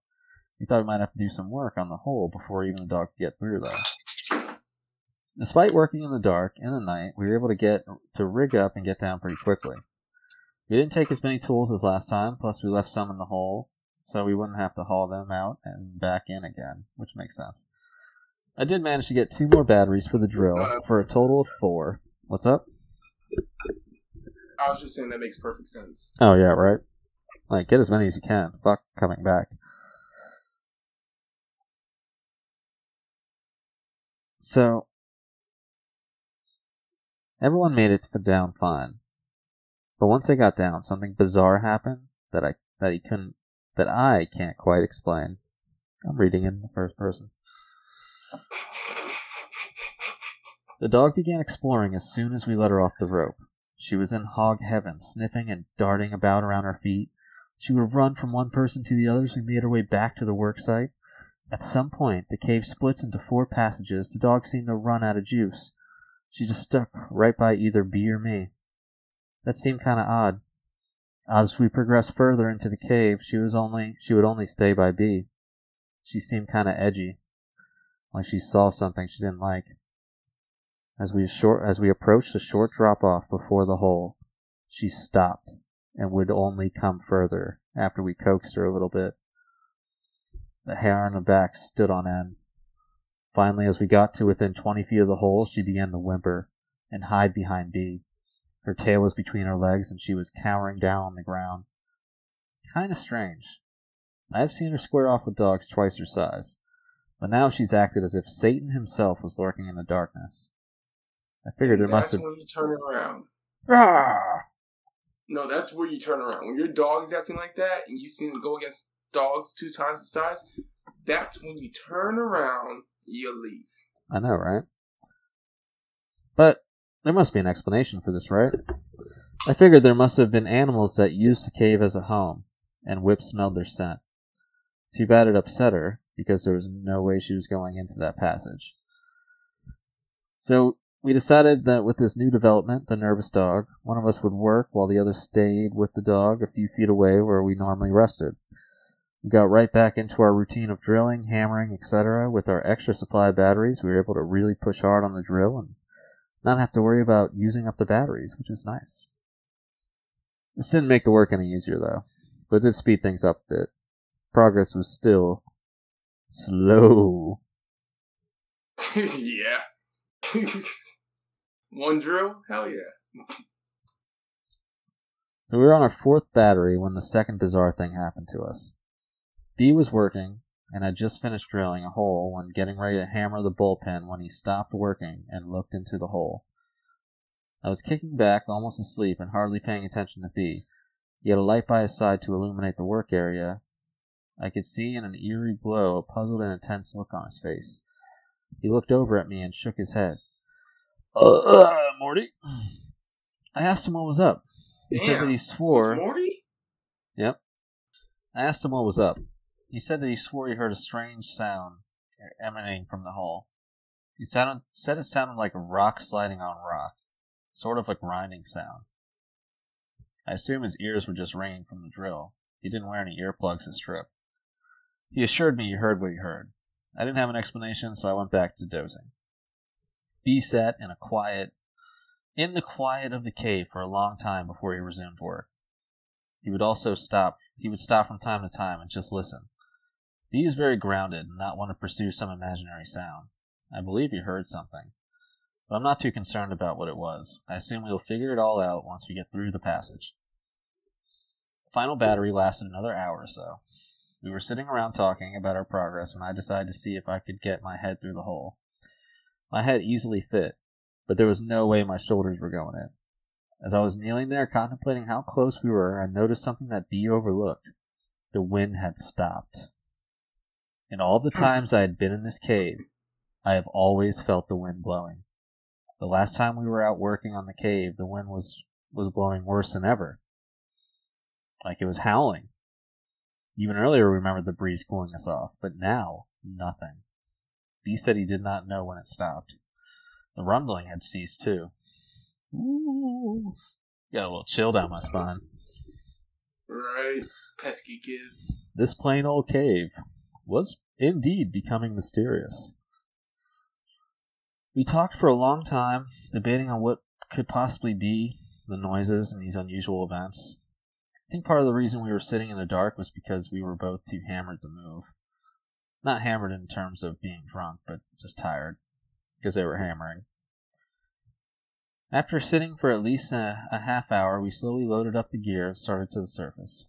We thought we might have to do some work on the hole before even the dog could get through, though. Despite working in the dark in the night, we were able to get to rig up and get down pretty quickly. We didn't take as many tools as last time, plus we left some in the hole, so we wouldn't have to haul them out and back in again, which makes sense. I did manage to get two more batteries for the drill for a total of four. What's up? I was just saying that makes perfect sense. Oh yeah, right. Like get as many as you can. Fuck coming back. So everyone made it down fine. But once they got down, something bizarre happened that I that he couldn't that I can't quite explain. I'm reading in the first person. The dog began exploring as soon as we let her off the rope. She was in hog heaven, sniffing and darting about around our feet. She would run from one person to the other as we made our way back to the work site. At some point, the cave splits into four passages. The dog seemed to run out of juice. She just stuck right by either B or me. That seemed kind of odd. As we progressed further into the cave, she was only she would only stay by B. She seemed kind of edgy, like she saw something she didn't like. As we short as we approached the short drop off before the hole, she stopped and would only come further after we coaxed her a little bit. The hair on her back stood on end. Finally, as we got to within 20 feet of the hole, she began to whimper and hide behind B. Her tail was between her legs and she was cowering down on the ground. Kinda strange. I have seen her square off with dogs twice her size, but now she's acted as if Satan himself was lurking in the darkness. I figured it must have. That's when you turn around. Ah! No, that's where you turn around. When your dog is acting like that and you see him go against dogs two times the size, that's when you turn around, you leave. I know, right? But there must be an explanation for this, right? I figured there must have been animals that used the cave as a home, and Whip smelled their scent. Too bad it upset her, because there was no way she was going into that passage. So we decided that with this new development, the nervous dog, one of us would work while the other stayed with the dog a few feet away where we normally rested. We got right back into our routine of drilling, hammering, etc. With our extra supply of batteries, we were able to really push hard on the drill and not have to worry about using up the batteries, which is nice. This didn't make the work any easier though, but it did speed things up a bit. Progress was still slow. yeah. One drill? Hell yeah. So we were on our fourth battery when the second bizarre thing happened to us. B was working and had just finished drilling a hole when getting ready to hammer the bull pin when he stopped working and looked into the hole. I was kicking back, almost asleep, and hardly paying attention to B. He had a light by his side to illuminate the work area. I could see in an eerie glow a puzzled and intense look on his face. He looked over at me and shook his head. Uh, Morty? I asked him what was up. He said that he swore. Morty? Yep. I asked him what was up. He said that he swore he heard a strange sound emanating from the hole. He sounded, said it sounded like a rock sliding on rock, sort of a grinding sound. I assume his ears were just ringing from the drill. He didn't wear any earplugs this trip. He assured me he heard what he heard. I didn't have an explanation, so I went back to dozing. B sat in a quiet, in the quiet of the cave for a long time before he resumed work. He would also stop. He would stop from time to time and just listen. B is very grounded and not want to pursue some imaginary sound. I believe he heard something, but I'm not too concerned about what it was. I assume we'll figure it all out once we get through the passage. The final battery lasted another hour or so. We were sitting around talking about our progress when I decided to see if I could get my head through the hole. My head easily fit, but there was no way my shoulders were going in. As I was kneeling there contemplating how close we were, I noticed something that B overlooked. The wind had stopped. In all the mm. times I had been in this cave, I have always felt the wind blowing. The last time we were out working on the cave, the wind was, was blowing worse than ever. Like it was howling. Even earlier, we remembered the breeze cooling us off, but now, nothing. B said he did not know when it stopped. The rumbling had ceased too. Ooh. Got a little chill down my spine. Right. Pesky kids. This plain old cave was indeed becoming mysterious. We talked for a long time, debating on what could possibly be the noises and these unusual events. I think part of the reason we were sitting in the dark was because we were both too hammered to move. Not hammered in terms of being drunk, but just tired, because they were hammering. After sitting for at least a, a half hour, we slowly loaded up the gear and started to the surface.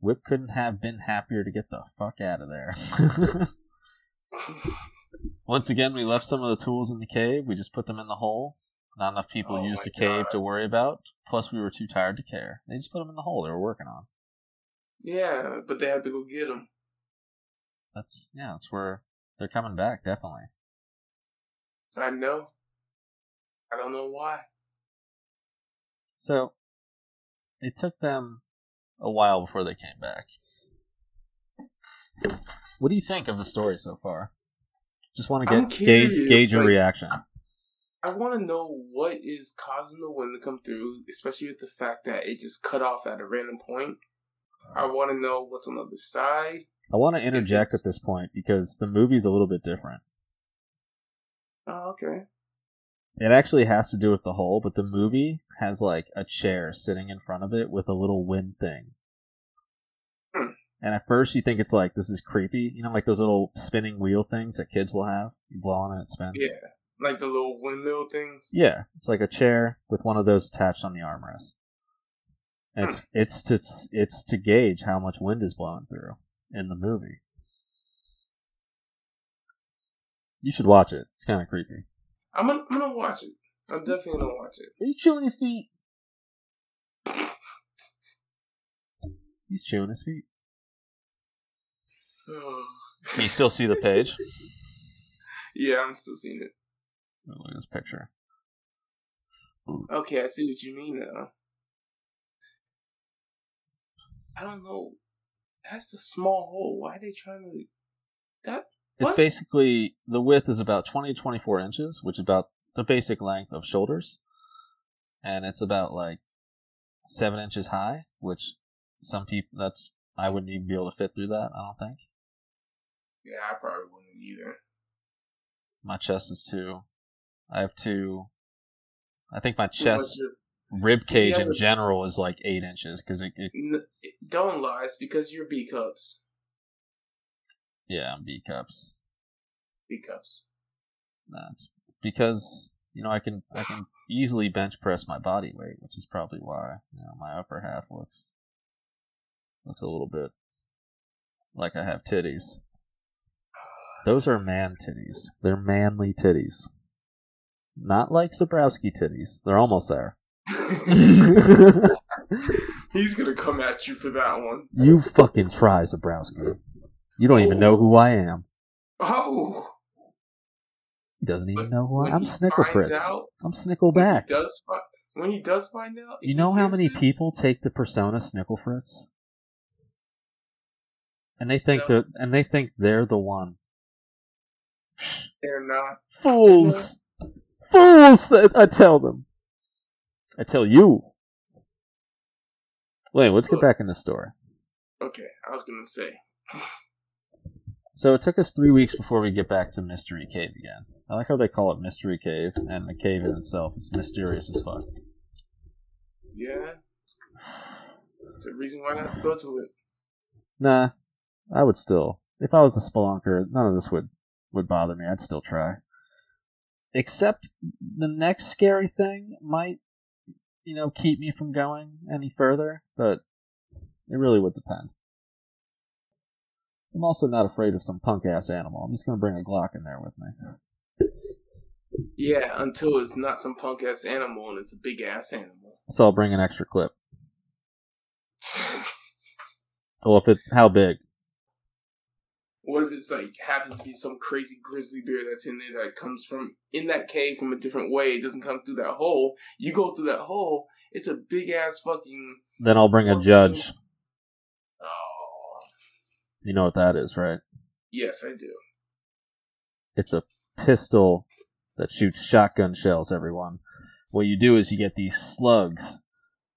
Whip couldn't have been happier to get the fuck out of there. Once again, we left some of the tools in the cave. We just put them in the hole. Not enough people Oh used the cave to worry about. Plus, we were too tired to care. They just put them in the hole they were working on. Yeah, but they had to go get them. That's yeah. That's where they're coming back. Definitely. I know. I don't know why. So it took them a while before they came back. What do you think of the story so far? Just want to get gauge, gauge your like- reaction. I want to know what is causing the wind to come through, especially with the fact that it just cut off at a random point. I want to know what's on the other side. I want to interject at this point because the movie's a little bit different. Oh, okay. It actually has to do with the hole, but the movie has like a chair sitting in front of it with a little wind thing. Hmm. And at first you think it's like this is creepy, you know, like those little spinning wheel things that kids will have. You blow on it, it spins. Yeah, like the little windmill things. Yeah, it's like a chair with one of those attached on the armrest. And Hmm. it's it's to it's to gauge how much wind is blowing through in the movie. You should watch it. It's kind of creepy. I'm gonna, I'm gonna watch it. I'm definitely gonna watch it. Are you chewing your feet? He's chewing his feet. Can you still see the page? yeah, I'm still seeing it. Oh, look at this picture. Okay, I see what you mean now. I don't know. That's a small hole. Why are they trying to? That It's What? basically the width is about 20 to 24 inches, which is about the basic length of shoulders, and it's about like seven inches high, which some people that's I wouldn't even be able to fit through that. I don't think yeah, I probably wouldn't either. my chest is two. I have two. I think my chest rib cage in general is like eight inches because it, it don't lie. It's because you're B cups. Yeah I'm B cups. B cups. That's because you know I can I can easily bench press my body weight, which is probably why you know my upper half looks looks a little bit like I have titties. Those are man titties. They're manly titties. Not like Zabrowski titties. They're almost there. He's gonna come at you for that one. you fucking try, Zabrowski. You don't even know oh. who I am. Oh, He doesn't even But know who I am. I'm Snickle Fritz. out- I'm Snickleback. He does fi- when he does find out? You know how many this? people take the persona Snickle Fritz? And they think No. that and they think they're the one. They're not. Fools! Fools! I, I tell them. I tell you. Wait, let's get back in the story. Okay, I was gonna say. So it took us three weeks before we get back to Mystery Cave again. I like how they call it Mystery Cave, and the cave in itself is mysterious as fuck. Yeah. It's a reason why not to go to it. Nah, I would still. If I was a spelunker, none of this would would bother me. I'd still try. Except the next scary thing might, you know, keep me from going any further, but it really would depend. I'm also not afraid of some punk ass animal. I'm just gonna bring a Glock in there with me. Yeah, until it's not some punk ass animal and it's a big ass animal. So I'll bring an extra clip. Well, if it, how big? what if it's like happens to be some crazy grizzly bear that's in there that comes from in that cave from a different way? It doesn't come through that hole. You go through that hole. It's a big ass fucking. Then I'll bring a judge. You know what that is, right? yes, I do. It's a pistol that shoots shotgun shells, everyone. What you do is you get these slugs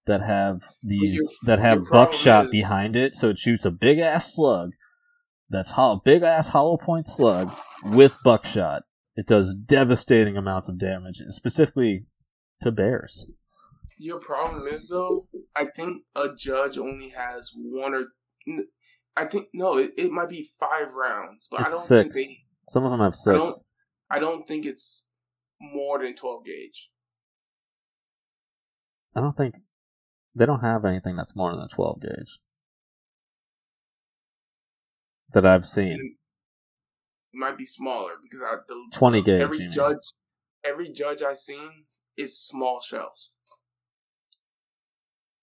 that have these your- that have buckshot is- behind it, so it shoots a big ass slug that's hollow, big ass hollow point slug with buckshot. It does devastating amounts of damage, specifically to bears. Your problem is though. I think a judge only has one or. I think no, it, it might be five rounds, but I don't It's think they. Some of them have I don't- six. I don't think it's more than twelve gauge. I don't think they don't have anything that's more than a 12 gauge that I've seen. It might be smaller because I the 20 gauge. every you mean. judge every judge I've seen is small shells.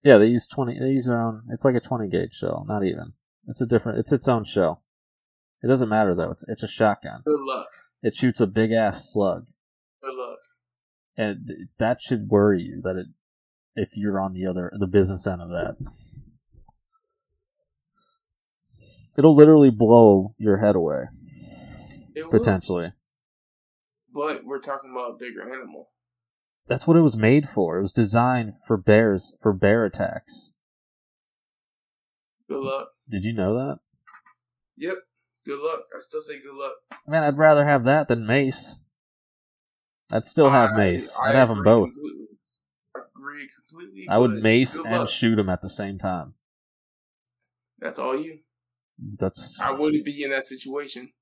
Yeah, they use 20. They use own. It's like a 20 gauge shell. Not even. It's a different. It's its own show. It doesn't matter though. It's it's a shotgun. Good luck. It shoots a big ass slug, Good luck. and that should worry you that it if you're on the other the business end of that. It'll literally blow your head away It will, potentially. but we're talking about a bigger animal. That's what it was made for. It was designed for bears for bear attacks. Good luck. Did you know that? Yep. Good luck. I still say good luck. Man, I'd rather have that than mace. I'd still have I- Mace. I I'd have them both. Completely. Agree completely. I would mace and luck. shoot him at the same time. That's all you. That's I wouldn't be in that situation.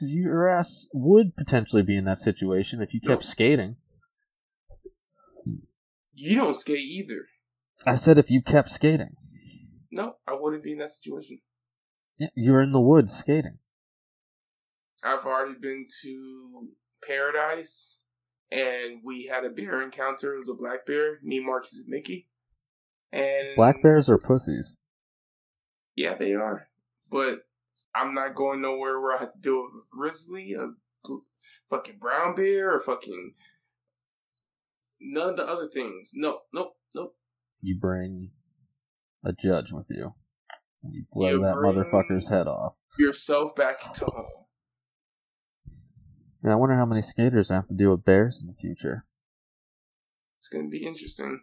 your ass would potentially be in that situation if you kept No. skating. You don't skate either. I said if you kept skating. No, I wouldn't be in that situation. Yeah, you're in the woods skating. I've already been to Paradise, and we had a bear encounter. It was a black bear. Me, Marcus, and Mickey. And Black bears are pussies. Yeah, they are. But I'm not going nowhere where I have to deal with a grizzly, a fucking brown bear, or fucking none of the other things. No, nope, nope. You bring a judge with you. And you blow You that motherfucker's head off. Yourself back to home. Yeah, I wonder how many skaters I have to deal with bears in the future. It's gonna be interesting.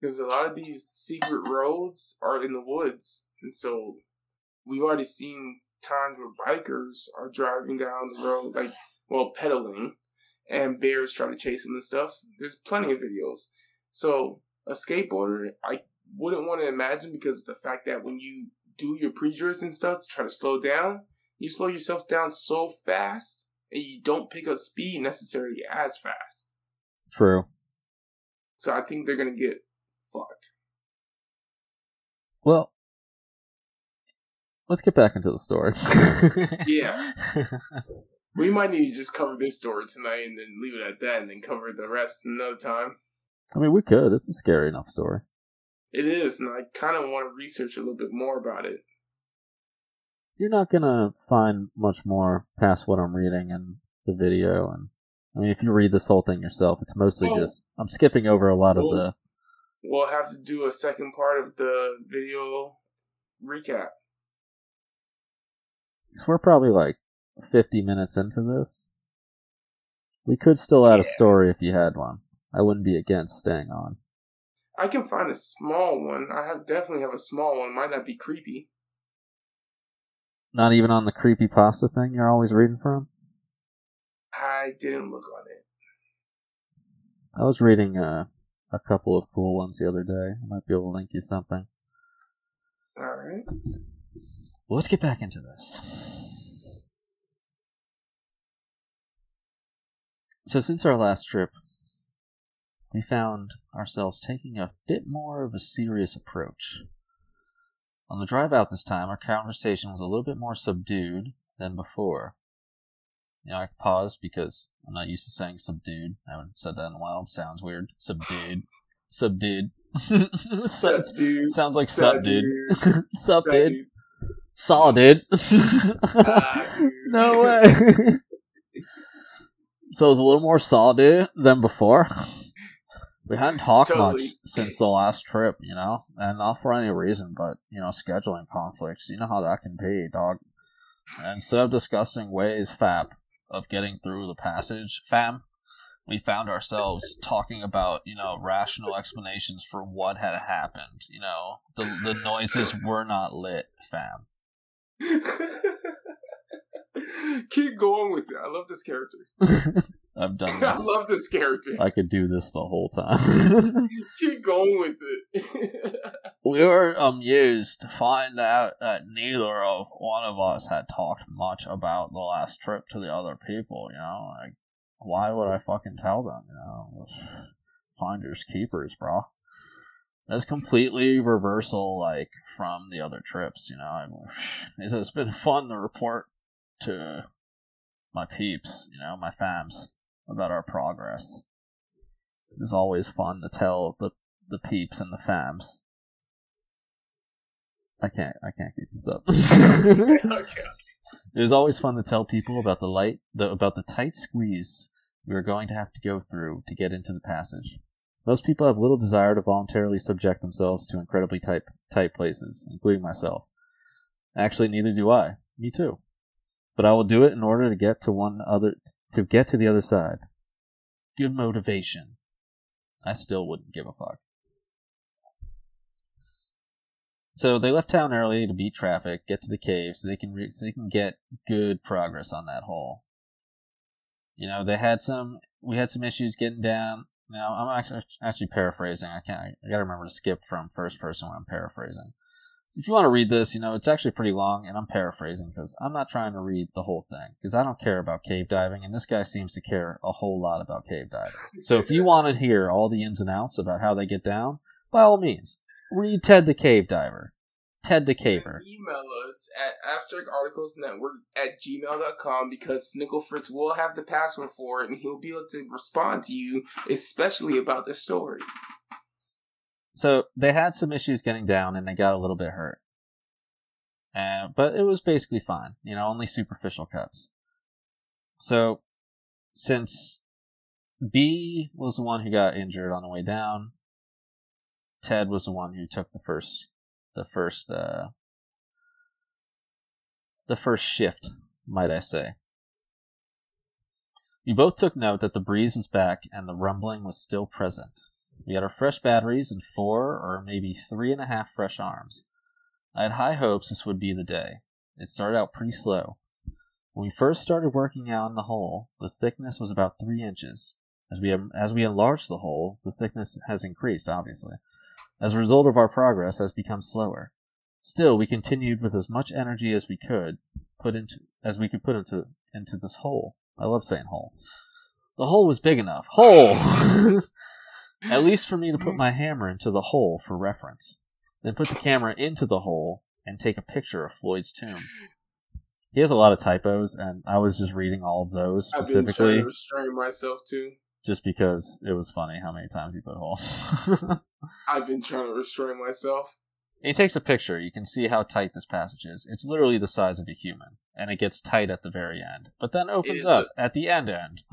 Because a lot of these secret roads are in the woods. And so we've already seen times where bikers are driving down the road, like, well, pedaling, and bears try to chase them and stuff. There's plenty of videos. So a skateboarder, I wouldn't want to imagine because the fact that when you do your pre-drifts and stuff to try to slow down, you slow yourself down so fast and you don't pick up speed necessarily as fast. True. So I think they're gonna get fucked. Well, let's get back into the story. Yeah. We might need to just cover this story tonight and then leave it at that and then cover the rest another time. I mean, we could. It's a scary enough story. It is, and I kind of want to research a little bit more about it. You're not gonna find much more past what I'm reading in the video, and I mean, if you read this whole thing yourself, it's mostly just I'm skipping over a lot of Oh. the. We'll have to do a second part of the video recap. Cause we're probably like 50 minutes into this. We could still add a story if you had one. I wouldn't be against staying on. I can find a small one. I have definitely have a small one. Might not be creepy. Not even on the creepy pasta thing you're always reading from. I didn't look on it. I was reading uh, a couple of cool ones the other day. I might be able to link you something. All right. Well, let's get back into this. So, since our last trip, we found ourselves taking a bit more of a serious approach. On the drive out this time, our conversation was a little bit more subdued than before. You know, I paused because I'm not used to saying subdued. I haven't said that in a while. It sounds weird. Subdued. Subdued. Sub- dude. sounds like sub, dude. dude. Sup, Sad dude. Solid. Dude. no way. so it was a little more solid than before. We hadn't talked Totally. much since the last trip, you know, and not for any reason, but you know, scheduling conflicts. You know how that can be, dog. And instead of discussing ways, fab, of getting through the passage, fam, we found ourselves talking about, you know, rational explanations for what had happened. You know, the the noises were not lit, fam. Keep going with it. I love this character. I've done I love this character. I could do this the whole time. Keep going with it. we were amused to find out that neither of one of us had talked much about the last trip to the other people, you know? Like, why would I fucking tell them, you know? Finders keepers, bro. That's completely reversal, like, from the other trips, you know? I, it's been fun to report to my peeps, you know, my fams, about our progress. It's always fun to tell the the peeps and the fams. I can't I can't keep this up. it is always fun to tell people about the light the about the tight squeeze we are going to have to go through to get into the passage. Most people have little desire to voluntarily subject themselves to incredibly tight tight places, including myself. Actually, neither do I. Me too. But I will do it in order to get to one other to get to the other side. Good motivation. I still wouldn't give a fuck. So they left town early to beat traffic, get to the cave, so they can re- so they can get good progress on that hole. You know, they had some. We had some issues getting down. Now I'm actually actually paraphrasing. I can't. I gotta remember to skip from first person when I'm paraphrasing. If you want to read this, you know it's actually pretty long, and I'm paraphrasing because I'm not trying to read the whole thing because I don't care about cave diving, and this guy seems to care a whole lot about cave diving. So if you want to hear all the ins and outs about how they get down, by all means, read Ted the Cave Diver. Ted the Caver. Email us at afterarticlesnetwork at gmail.com because Snickle Fritz will have the password for it and he'll be able to respond to you, especially about the story. So they had some issues getting down and they got a little bit hurt. Uh, but it was basically fine, you know, only superficial cuts. So, since B was the one who got injured on the way down, Ted was the one who took the first the first uh, the first shift, might I say. We both took note that the breeze was back and the rumbling was still present. We had our fresh batteries and four or maybe three and a half fresh arms. I had high hopes this would be the day. It started out pretty slow. When we first started working out in the hole, the thickness was about three inches. As we as we enlarged the hole, the thickness has increased, obviously. As a result of our progress has become slower. Still, we continued with as much energy as we could put into as we could put into into this hole. I love saying hole. The hole was big enough. Hole. At least for me to put mm-hmm. my hammer into the hole for reference. Then put the camera into the hole and take a picture of Floyd's tomb. He has a lot of typos, and I was just reading all of those specifically. I've been trying to restrain myself too just because it was funny how many times he put hole. I've been trying to restrain myself. he takes a picture. You can see how tight this passage is. It's literally the size of a human, and it gets tight at the very end, but then opens up a, at the end end.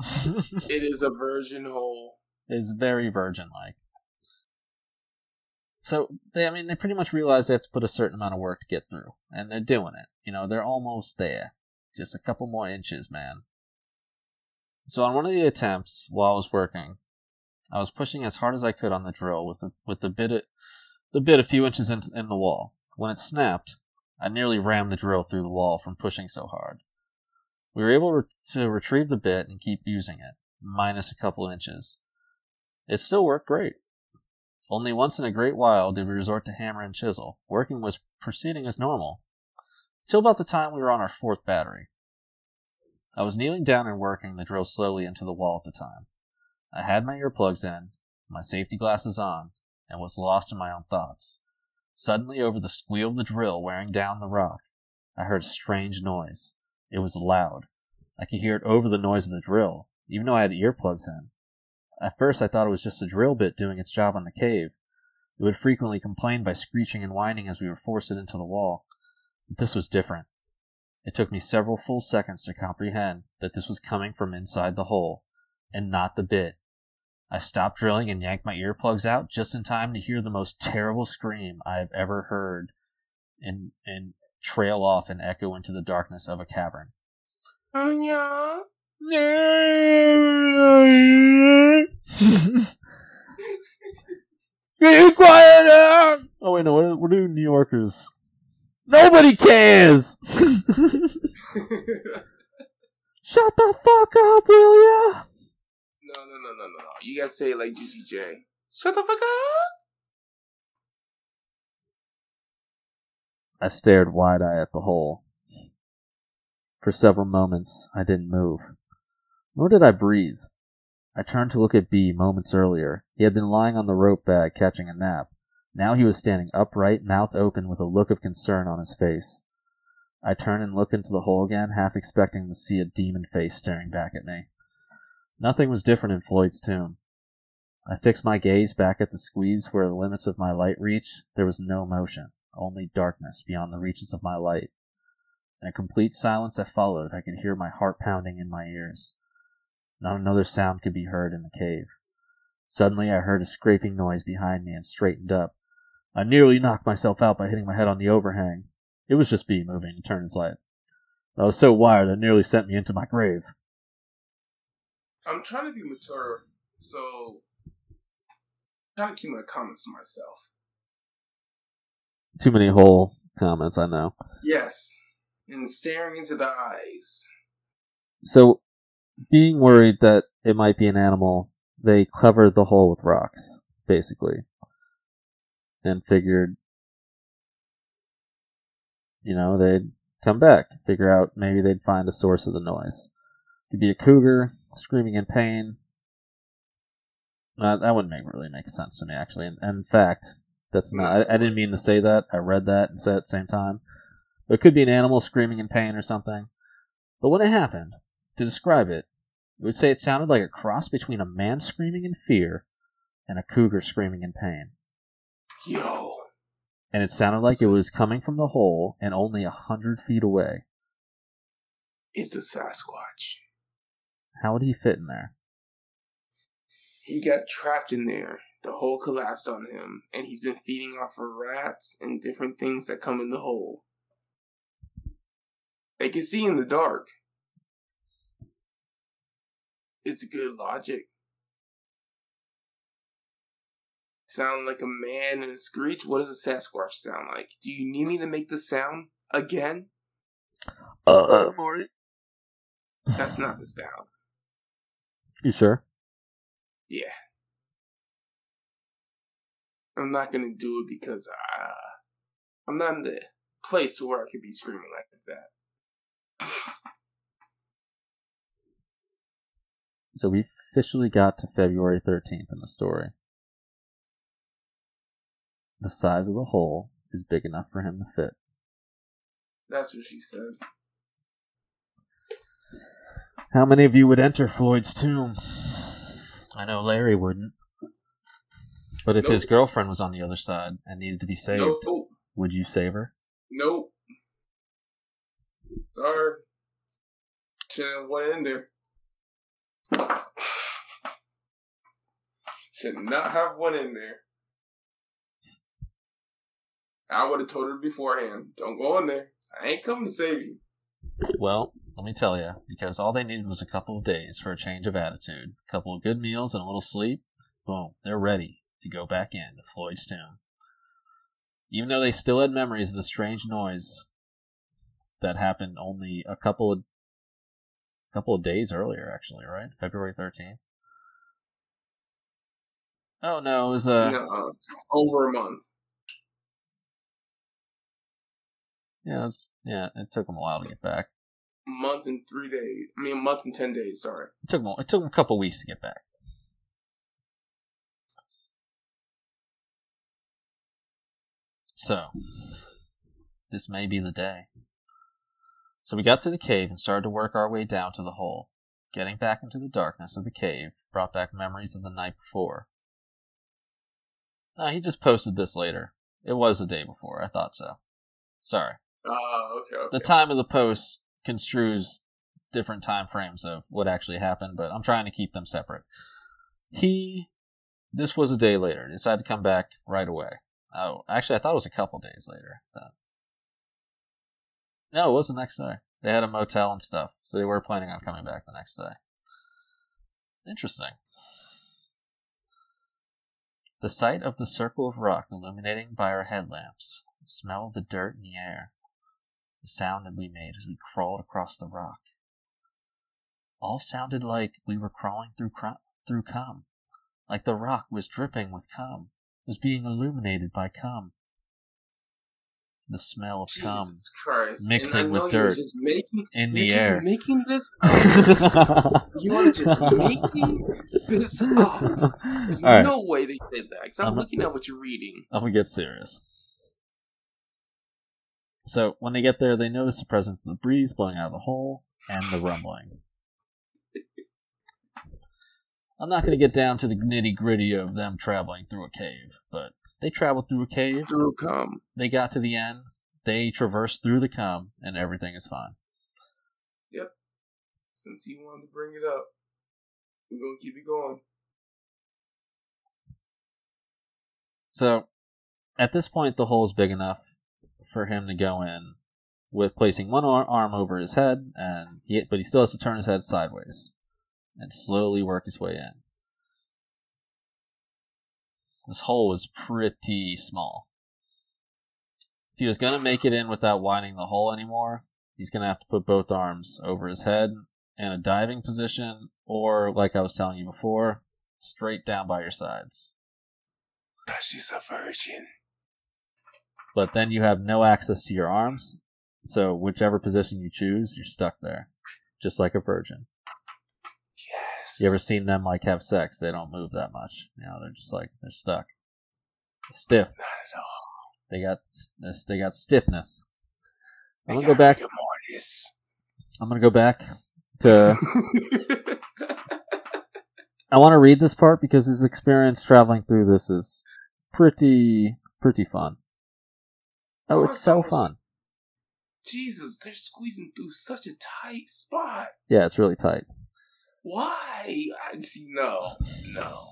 it is a virgin hole. It's very virgin-like. So they, I mean, they pretty much realize they have to put a certain amount of work to get through, and they're doing it. You know, they're almost there. Just a couple more inches, man. So on one of the attempts while I was working, I was pushing as hard as I could on the drill with the, with the bit the bit a few inches in, in the wall. When it snapped, I nearly rammed the drill through the wall from pushing so hard. We were able to retrieve the bit and keep using it, minus a couple inches. It still worked great. Only once in a great while did we resort to hammer and chisel. Working was proceeding as normal. Till about the time we were on our fourth battery. I was kneeling down and working the drill slowly into the wall at the time. I had my earplugs in, my safety glasses on, and was lost in my own thoughts. Suddenly, over the squeal of the drill wearing down the rock, I heard a strange noise. It was loud. I could hear it over the noise of the drill, even though I had earplugs in. At first, I thought it was just the drill bit doing its job on the cave. It would frequently complain by screeching and whining as we were forced into the wall. But this was different. It took me several full seconds to comprehend that this was coming from inside the hole, and not the bit. I stopped drilling and yanked my earplugs out just in time to hear the most terrible scream I have ever heard and, and trail off and echo into the darkness of a cavern. Anya? Be quiet! Oh wait, no. What, what do New Yorkers Nobody cares. Shut the fuck up, will ya? No, no, no, no, no. You gotta say it like Juicy J. Shut the fuck up. I stared wide eyed at the hole. For several moments, I didn't move. Nor did I breathe. I turned to look at B moments earlier. He had been lying on the rope bag catching a nap. Now he was standing upright, mouth open, with a look of concern on his face. I turned and looked into the hole again, half expecting to see a demon face staring back at me. Nothing was different in Floyd's tomb. I fixed my gaze back at the squeeze where the limits of my light reach. There was no motion, only darkness beyond the reaches of my light. In a complete silence that followed, I could hear my heart pounding in my ears. Not another sound could be heard in the cave. Suddenly I heard a scraping noise behind me and straightened up. I nearly knocked myself out by hitting my head on the overhang. It was just B moving to turn his light. I was so wired it nearly sent me into my grave. I'm trying to be mature, so I'm trying to keep my comments to myself. Too many whole comments, I know. Yes, and staring into the eyes. So, being worried that it might be an animal, they covered the hole with rocks, basically, and figured, you know, they'd come back, figure out maybe they'd find a source of the noise. It could be a cougar screaming in pain. Uh, that wouldn't make really make sense to me, actually. And, and in fact, that's not. I, I, didn't mean to say that. I read that and said at the same time. It could be an animal screaming in pain or something. But when it happened, to describe it, we would say it sounded like a cross between a man screaming in fear and a cougar screaming in pain. Yo. And it sounded like it was coming from the hole and only a hundred feet away. It's a Sasquatch. How would he fit in there? He got trapped in there. The hole collapsed on him, and he's been feeding off of rats and different things that come in the hole. They can see in the dark. It's good logic. Sound like a man and a screech? What does a Sasquatch sound like? Do you need me to make the sound again? Uh, uh Morty. That's not the sound. You sure? Yeah. I'm not gonna do it because uh, I'm not in the place where I could be screaming like that. So we officially got to February 13th in the story. The size of the hole is big enough for him to fit. That's what she said. How many of you would enter Floyd's tomb? I know Larry wouldn't. But if nope. his girlfriend was on the other side and needed to be saved, nope. would you save her? Nope. Sorry. Should have went in there. Should not have went in there. I would have told her beforehand. Don't go in there. I ain't coming to save you. Well, let me tell you, because all they needed was a couple of days for a change of attitude, a couple of good meals and a little sleep. Boom, they're ready to go back in to Floyd's tomb. Even though they still had memories of the strange noise that happened only a couple of couple of days earlier, actually, right? February 13th. Oh no, it was uh, no, over a month. Yeah, it yeah, it took them a while to get back. A month and three days. I mean, a month and ten days. Sorry. It took them. It took them a couple weeks to get back. So, this may be the day. So we got to the cave and started to work our way down to the hole. Getting back into the darkness of the cave brought back memories of the night before. Uh, he just posted this later. It was the day before. I thought so. Sorry. Oh, uh, okay, okay. The time of the post construes different time frames of what actually happened, but I'm trying to keep them separate. He, this was a day later, decided to come back right away. Oh, actually, I thought it was a couple days later. No, it was the next day. They had a motel and stuff, so they were planning on coming back the next day. Interesting. The sight of the circle of rock illuminating by our headlamps, the smell of the dirt in the air, the sound that we made as we crawled across the rock, all sounded like we were crawling through cr- through cum, like the rock was dripping with cum, was being illuminated by cum the smell of Jesus cum Christ. mixing with dirt making, in the air. making this you are just making this up. There's All no right. way they did that. Because I'm, I'm looking at what you're reading. I'm gonna get serious. So when they get there, they notice the presence of the breeze blowing out of the hole and the rumbling. I'm not going to get down to the nitty gritty of them traveling through a cave, but they traveled through a cave. Through a cum. They got to the end. They traversed through the cum, and everything is fine. Yep. Since he wanted to bring it up, we're gonna keep it going. So, at this point, the hole is big enough for him to go in with placing one arm over his head, and he, but he still has to turn his head sideways and slowly work his way in. This hole was pretty small. If he was going to make it in without widening the hole anymore, he's going to have to put both arms over his head in a diving position, or like I was telling you before, straight down by your sides. She's a virgin. But then you have no access to your arms, so whichever position you choose, you're stuck there, just like a virgin. You ever seen them like have sex? They don't move that much. You know, they're just like they're stuck, stiff. Not at all. They got they got stiffness. I'm gonna go back. mortis. I'm gonna go back to. I want to read this part because his experience traveling through this is pretty pretty fun. Oh, it's so fun. Jesus, they're squeezing through such a tight spot. Yeah, it's really tight. Why? I see. No, no,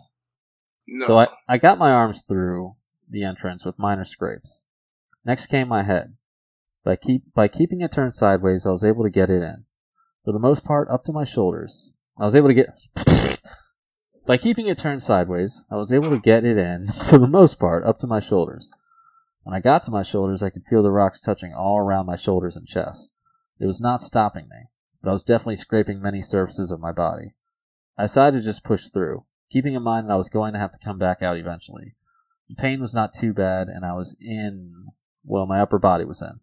no. So I, I got my arms through the entrance with minor scrapes. Next came my head. By keep by keeping it turned sideways, I was able to get it in. For the most part, up to my shoulders. I was able to get. by keeping it turned sideways, I was able to get it in, for the most part, up to my shoulders. When I got to my shoulders, I could feel the rocks touching all around my shoulders and chest. It was not stopping me, but I was definitely scraping many surfaces of my body. I decided to just push through, keeping in mind that I was going to have to come back out eventually. The pain was not too bad, and I was in, well, my upper body was in.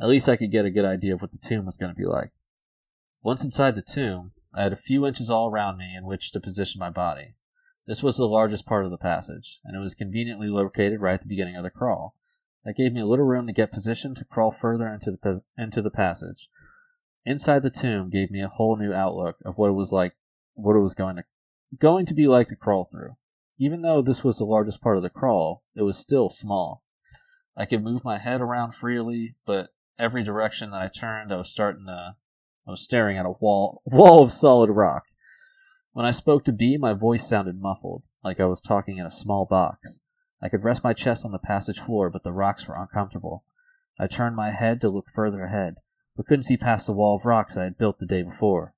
At least I could get a good idea of what the tomb was going to be like. Once inside the tomb, I had a few inches all around me in which to position my body. This was the largest part of the passage, and it was conveniently located right at the beginning of the crawl. That gave me a little room to get positioned to crawl further into the into the passage. Inside the tomb gave me a whole new outlook of what it was like, what it was going to going to be like to crawl through. Even though this was the largest part of the crawl, it was still small. I could move my head around freely, but every direction that I turned, I was starting to I was staring at a wall wall of solid rock. When I spoke to B, my voice sounded muffled, like I was talking in a small box. I could rest my chest on the passage floor, but the rocks were uncomfortable. I turned my head to look further ahead, but couldn't see past the wall of rocks I had built the day before.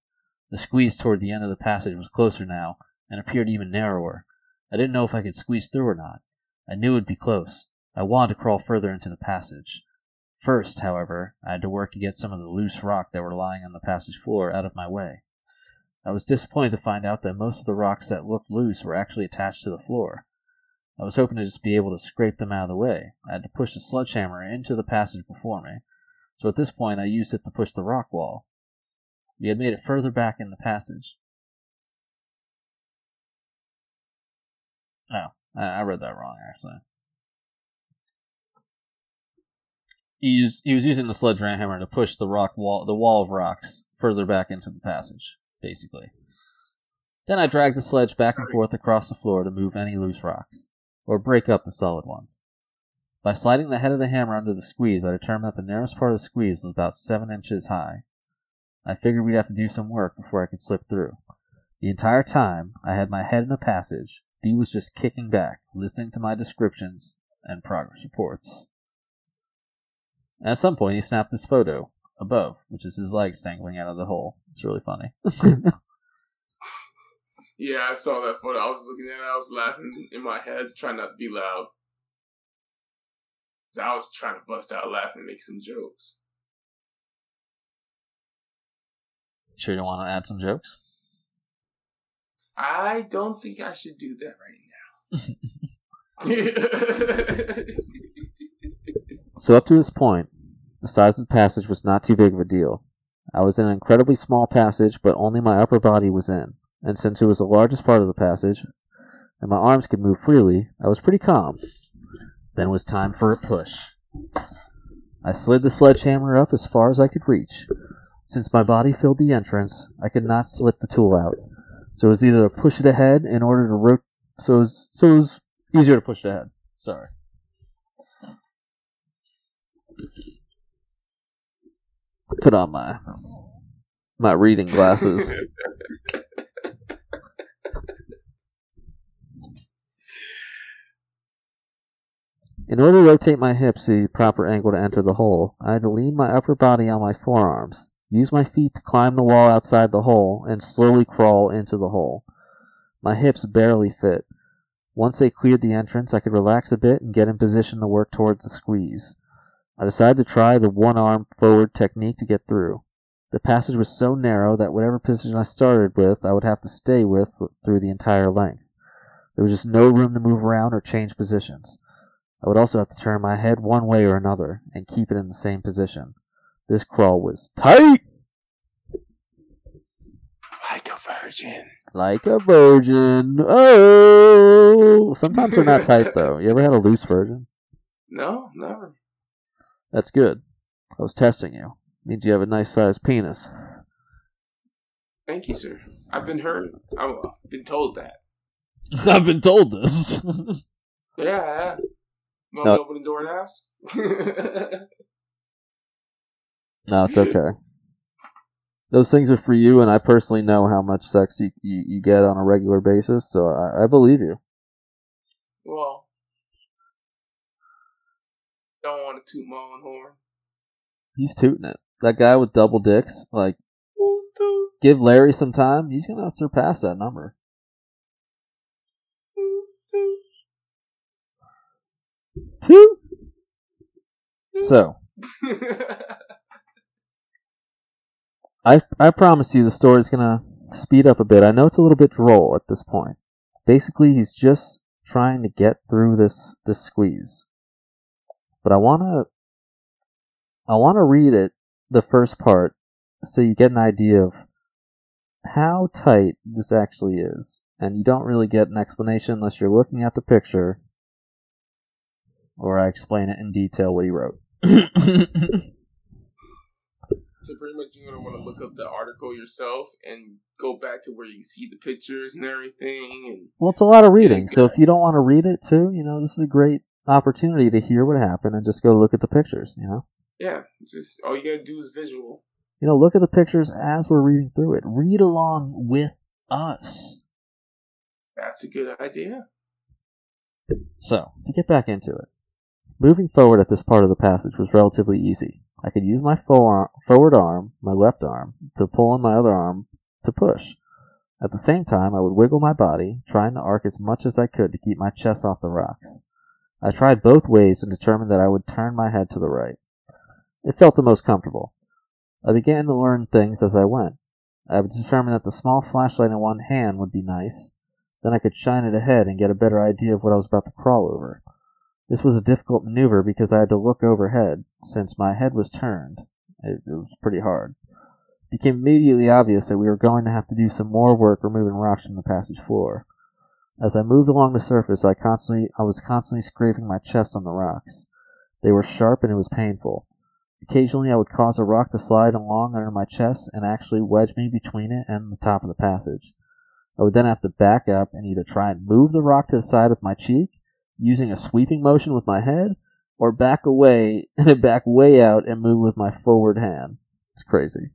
The squeeze toward the end of the passage was closer now, and appeared even narrower. I didn't know if I could squeeze through or not. I knew it would be close. I wanted to crawl further into the passage. First, however, I had to work to get some of the loose rock that were lying on the passage floor out of my way. I was disappointed to find out that most of the rocks that looked loose were actually attached to the floor. I was hoping to just be able to scrape them out of the way. I had to push the sledgehammer into the passage before me, so at this point I used it to push the rock wall. We had made it further back in the passage. Oh, I, read that wrong actually. He used, he was using the sledgehammer to push the rock wall, the wall of rocks, further back into the passage, basically. Then I dragged the sledge back and forth across the floor to move any loose rocks, or break up the solid ones. By sliding the head of the hammer under the squeeze, I determined that the narrowest part of the squeeze was about seven inches high. I figured we'd have to do some work before I could slip through. The entire time, I had my head in the passage. B was just kicking back, listening to my descriptions and progress reports. At some point, he snapped this photo above, which is his legs dangling out of the hole. It's really funny. Yeah, I saw that photo. I was looking at it. I was laughing in my head, trying not to be loud. 'Cause I was trying to bust out laughing and make some jokes. sure you want to add some jokes? I don't think I should do that right now. So up to this point, the size of the passage was not too big of a deal. I was in an incredibly small passage, but only my upper body was in, and since it was the largest part of the passage, and my arms could move freely, I was pretty calm. Then it was time for a push. I slid the sledgehammer up as far as I could reach. Since my body filled the entrance, I could not slip the tool out. So it was either to push it ahead in order to rot- so it was, so it was easier to push it ahead. Sorry. Put on my my reading glasses. In order to rotate my hips to the proper angle to enter the hole, I had to lean my upper body on my forearms, use my feet to climb the wall outside the hole, and slowly crawl into the hole. My hips barely fit. Once they cleared the entrance, I could relax a bit and get in position to work towards the squeeze. I decided to try the one arm forward technique to get through. The passage was so narrow that whatever position I started with, I would have to stay with through the entire length. There was just no room to move around or change positions. I would also have to turn my head one way or another and keep it in the same position. This crawl was tight! Like a virgin. Like a virgin. Oh! Sometimes they're not tight though. You ever had a loose virgin? No, never. That's good. I was testing you. Means you have a nice sized penis. Thank you, sir. I've been heard. I've been told that. I've been told this. yeah. Want no. me open the door and ask? no, it's okay. Those things are for you, and I personally know how much sex you, you, you get on a regular basis, so I, I believe you. Well, don't want to toot my own horn. He's tooting it. That guy with double dicks, like, give Larry some time. He's gonna surpass that number. Two. So, I I promise you, the story's gonna speed up a bit. I know it's a little bit droll at this point. Basically, he's just trying to get through this this squeeze. But I wanna I wanna read it the first part so you get an idea of how tight this actually is. And you don't really get an explanation unless you're looking at the picture or I explain it in detail what he wrote. so pretty much you're gonna want to look up the article yourself and go back to where you see the pictures and everything. And well, it's a lot of reading. So if you don't want to read it too, you know, this is a great opportunity to hear what happened and just go look at the pictures. You know. Yeah, just all you gotta do is visual. You know, look at the pictures as we're reading through it. Read along with us. That's a good idea. So, to get back into it, moving forward at this part of the passage was relatively easy. I could use my forward arm, my left arm, to pull on my other arm to push. At the same time, I would wiggle my body, trying to arc as much as I could to keep my chest off the rocks. I tried both ways and determined that I would turn my head to the right. It felt the most comfortable. I began to learn things as I went. I would determine that the small flashlight in one hand would be nice. Then I could shine it ahead and get a better idea of what I was about to crawl over. This was a difficult maneuver because I had to look overhead, since my head was turned. It, it was pretty hard. It became immediately obvious that we were going to have to do some more work removing rocks from the passage floor. As I moved along the surface, I constantly I was constantly scraping my chest on the rocks. They were sharp and it was painful. Occasionally I would cause a rock to slide along under my chest and actually wedge me between it and the top of the passage. I would then have to back up and either try and move the rock to the side of my cheek, using a sweeping motion with my head, or back away and then back way out and move with my forward hand. It's crazy.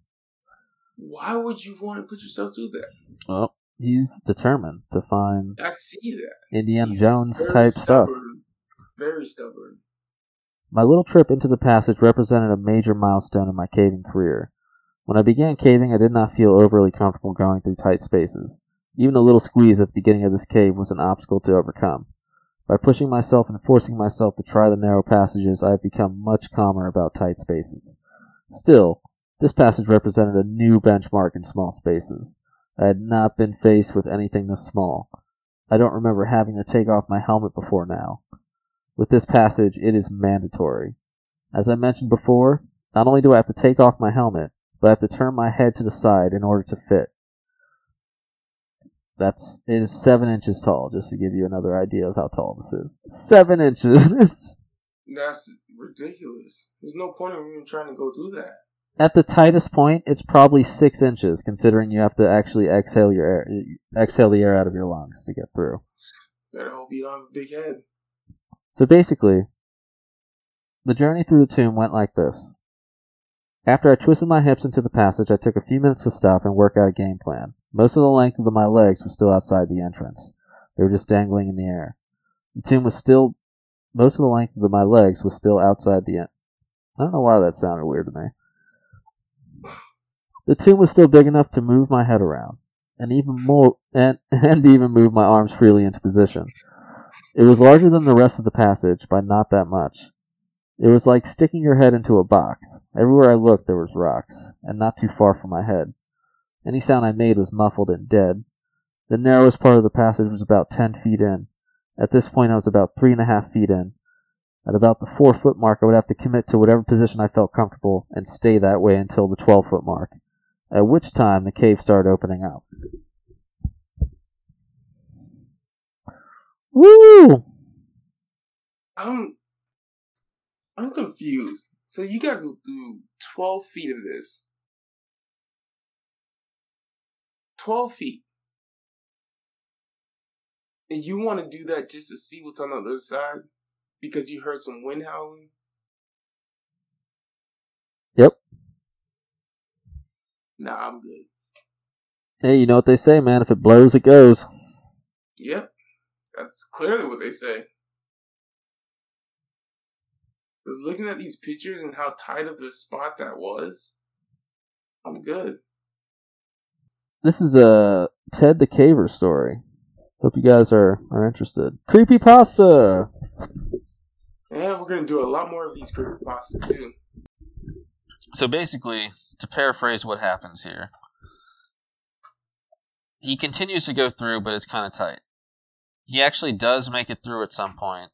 Why would you want to put yourself through that? Well, he's determined to find I see that. Indiana he's Jones type stubborn, stuff. Very stubborn. My little trip into the passage represented a major milestone in my caving career. When I began caving, I did not feel overly comfortable going through tight spaces. Even a little squeeze at the beginning of this cave was an obstacle to overcome. By pushing myself and forcing myself to try the narrow passages, I have become much calmer about tight spaces. Still, this passage represented a new benchmark in small spaces. I had not been faced with anything this small. I don't remember having to take off my helmet before now. With this passage, it is mandatory. As I mentioned before, not only do I have to take off my helmet, but I have to turn my head to the side in order to fit. That's it is seven inches tall, just to give you another idea of how tall this is. Seven inches. That's ridiculous. There's no point in even trying to go through that. At the tightest point, it's probably six inches, considering you have to actually exhale your air, exhale the air out of your lungs to get through. Better hope you don't have a big head. So basically, the journey through the tomb went like this. After I twisted my hips into the passage, I took a few minutes to stop and work out a game plan. Most of the length of my legs was still outside the entrance. They were just dangling in the air. The tomb was still, most of the length of my legs was still outside the, en- I don't know why that sounded weird to me. The tomb was still big enough to move my head around, and even more, and, and even move my arms freely into position. It was larger than the rest of the passage by not that much. It was like sticking your head into a box. Everywhere I looked, there was rocks, and not too far from my head. Any sound I made was muffled and dead. The narrowest part of the passage was about ten feet in. At this point, I was about three and a half feet in. At about the four foot mark, I would have to commit to whatever position I felt comfortable and stay that way until the 12 foot mark, at which time the cave started opening up. Woo! I'm I'm confused. So you gotta go through twelve feet of this. Twelve feet. And you want to do that just to see what's on the other side? Because you heard some wind howling? Yep. Nah, I'm good. Hey, you know what they say, man. If it blows, it goes. Yep. That's clearly what they say. Because looking at these pictures and how tight of the spot that was, I'm good. This is a Ted the Caver story. Hope you guys are, are interested. Creepy pasta. Yeah, we're gonna do a lot more of these creepy pastas too. So basically, to paraphrase what happens here, he continues to go through, but it's kind of tight. He actually does make it through at some point.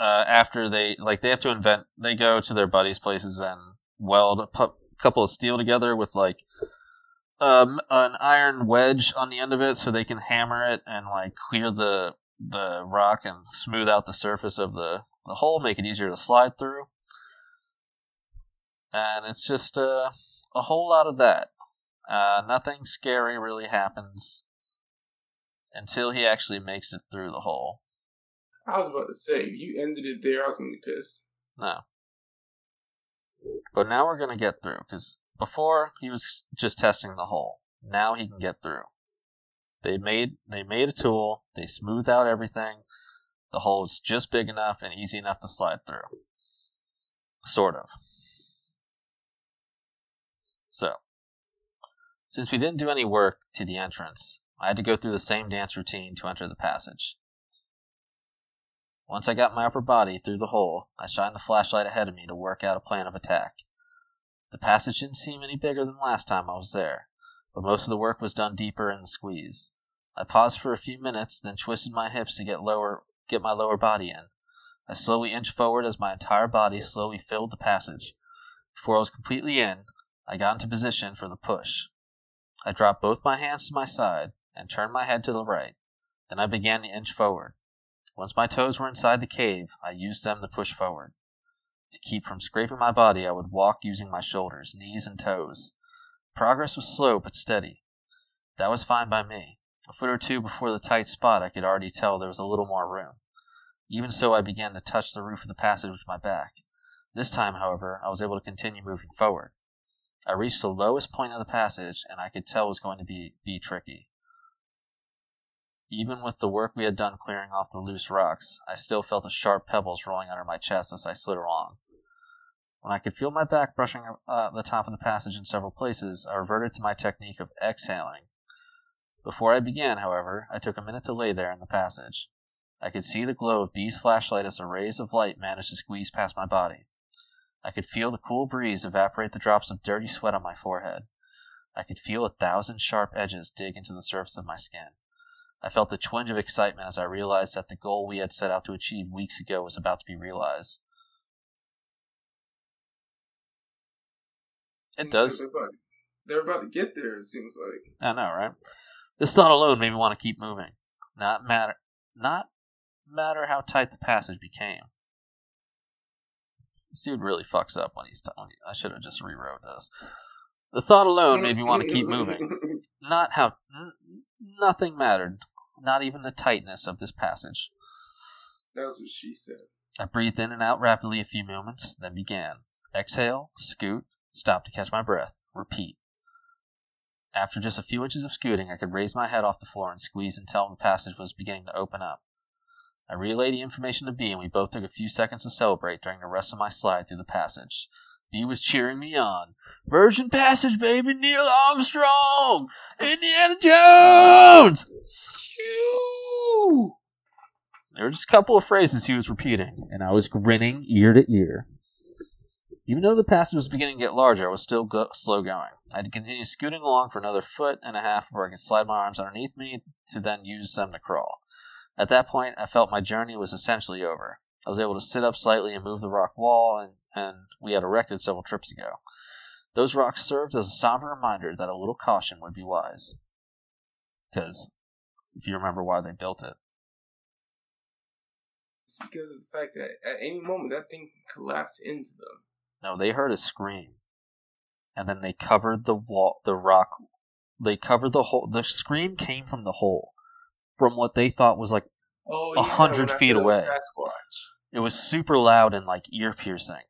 Uh, after they like they have to invent, they go to their buddies' places and weld a pu- couple of steel together with like um, an iron wedge on the end of it, so they can hammer it and like clear the the rock and smooth out the surface of the the hole, make it easier to slide through. And it's just uh, a whole lot of that. Uh, nothing scary really happens until he actually makes it through the hole. I was about to say, if you ended it there, I was gonna be pissed. No. But now we're gonna get through, because before he was just testing the hole. Now he can get through. They made they made a tool, they smoothed out everything. The hole is just big enough and easy enough to slide through. Sort of. So, since we didn't do any work to the entrance, I had to go through the same dance routine to enter the passage. Once I got my upper body through the hole, I shined the flashlight ahead of me to work out a plan of attack. The passage didn't seem any bigger than last time I was there, but most of the work was done deeper in the squeeze. I paused for a few minutes, then twisted my hips to get lower get my lower body in. I slowly inched forward as my entire body slowly filled the passage. Before I was completely in, I got into position for the push. I dropped both my hands to my side and turned my head to the right. Then I began to inch forward. Once my toes were inside the cave, I used them to push forward. To keep from scraping my body, I would walk using my shoulders, knees, and toes. Progress was slow but steady. That was fine by me. A foot or two before the tight spot, I could already tell there was a little more room. Even so, I began to touch the roof of the passage with my back. This time, however, I was able to continue moving forward. I reached the lowest point of the passage, and I could tell it was going to be, be tricky. Even with the work we had done clearing off the loose rocks, I still felt the sharp pebbles rolling under my chest as I slid along. When I could feel my back brushing uh, the top of the passage in several places, I reverted to my technique of exhaling. Before I began, however, I took a minute to lay there in the passage. I could see the glow of B's flashlight as the rays of light managed to squeeze past my body. I could feel the cool breeze evaporate the drops of dirty sweat on my forehead. I could feel a thousand sharp edges dig into the surface of my skin. I felt a twinge of excitement as I realized that the goal we had set out to achieve weeks ago was about to be realized. It does. They're, about, they're about to get there. It seems like. I know, right? This thought alone made me want to keep moving. Not matter, not matter how tight the passage became. This dude really fucks up when he's. T- when he, I should have just rewrote this. The thought alone made me want to keep moving. Not how. Nothing mattered. Not even the tightness of this passage. That's what she said. I breathed in and out rapidly a few moments, then began. Exhale, scoot, stop to catch my breath, repeat. After just a few inches of scooting, I could raise my head off the floor and squeeze until the passage was beginning to open up. I relayed the information to B, and we both took a few seconds to celebrate during the rest of my slide through the passage. B was cheering me on. Virgin Passage, baby! Neil Armstrong! Indiana Jones! There were just a couple of phrases he was repeating, and I was grinning ear to ear. Even though the passage was beginning to get larger, I was still go- slow going. I had to continue scooting along for another foot and a half before I could slide my arms underneath me to then use them to crawl. At that point, I felt my journey was essentially over. I was able to sit up slightly and move the rock wall, and, and we had erected several trips ago. Those rocks served as a somber reminder that a little caution would be wise. Because, if you remember why they built it, it's because of the fact that at any moment that thing can collapse into them. No, they heard a scream, and then they covered the wall, the rock. They covered the hole. The scream came from the hole, from what they thought was like Oh, A yeah, hundred feet said it was away. Sasquatch. it was super loud and like ear piercing.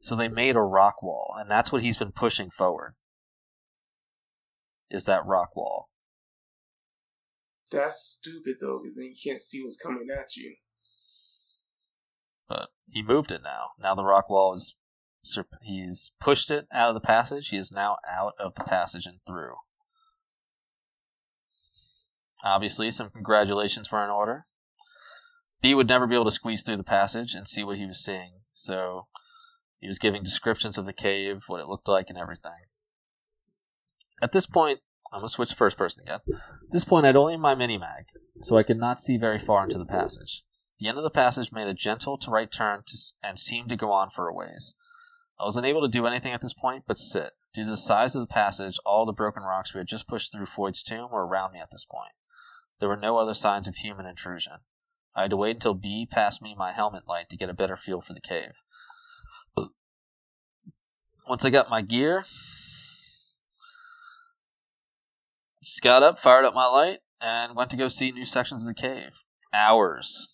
So they made a rock wall, and that's what he's been pushing forward. Is that rock wall? That's stupid though, because then you can't see what's coming at you. But he moved it now. Now the rock wall is. He's pushed it out of the passage. He is now out of the passage and through. Obviously, some congratulations were in order. B would never be able to squeeze through the passage and see what he was seeing, so he was giving descriptions of the cave, what it looked like, and everything. At this point, I'm gonna switch first person again. At this point, I'd only my mini mag, so I could not see very far into the passage. The end of the passage made a gentle to right turn to, and seemed to go on for a ways. I was unable to do anything at this point but sit. Due to the size of the passage, all the broken rocks we had just pushed through Floyd's tomb were around me at this point. There were no other signs of human intrusion. I had to wait until B passed me my helmet light to get a better feel for the cave. Once I got my gear, just got up, fired up my light, and went to go see new sections of the cave. Hours.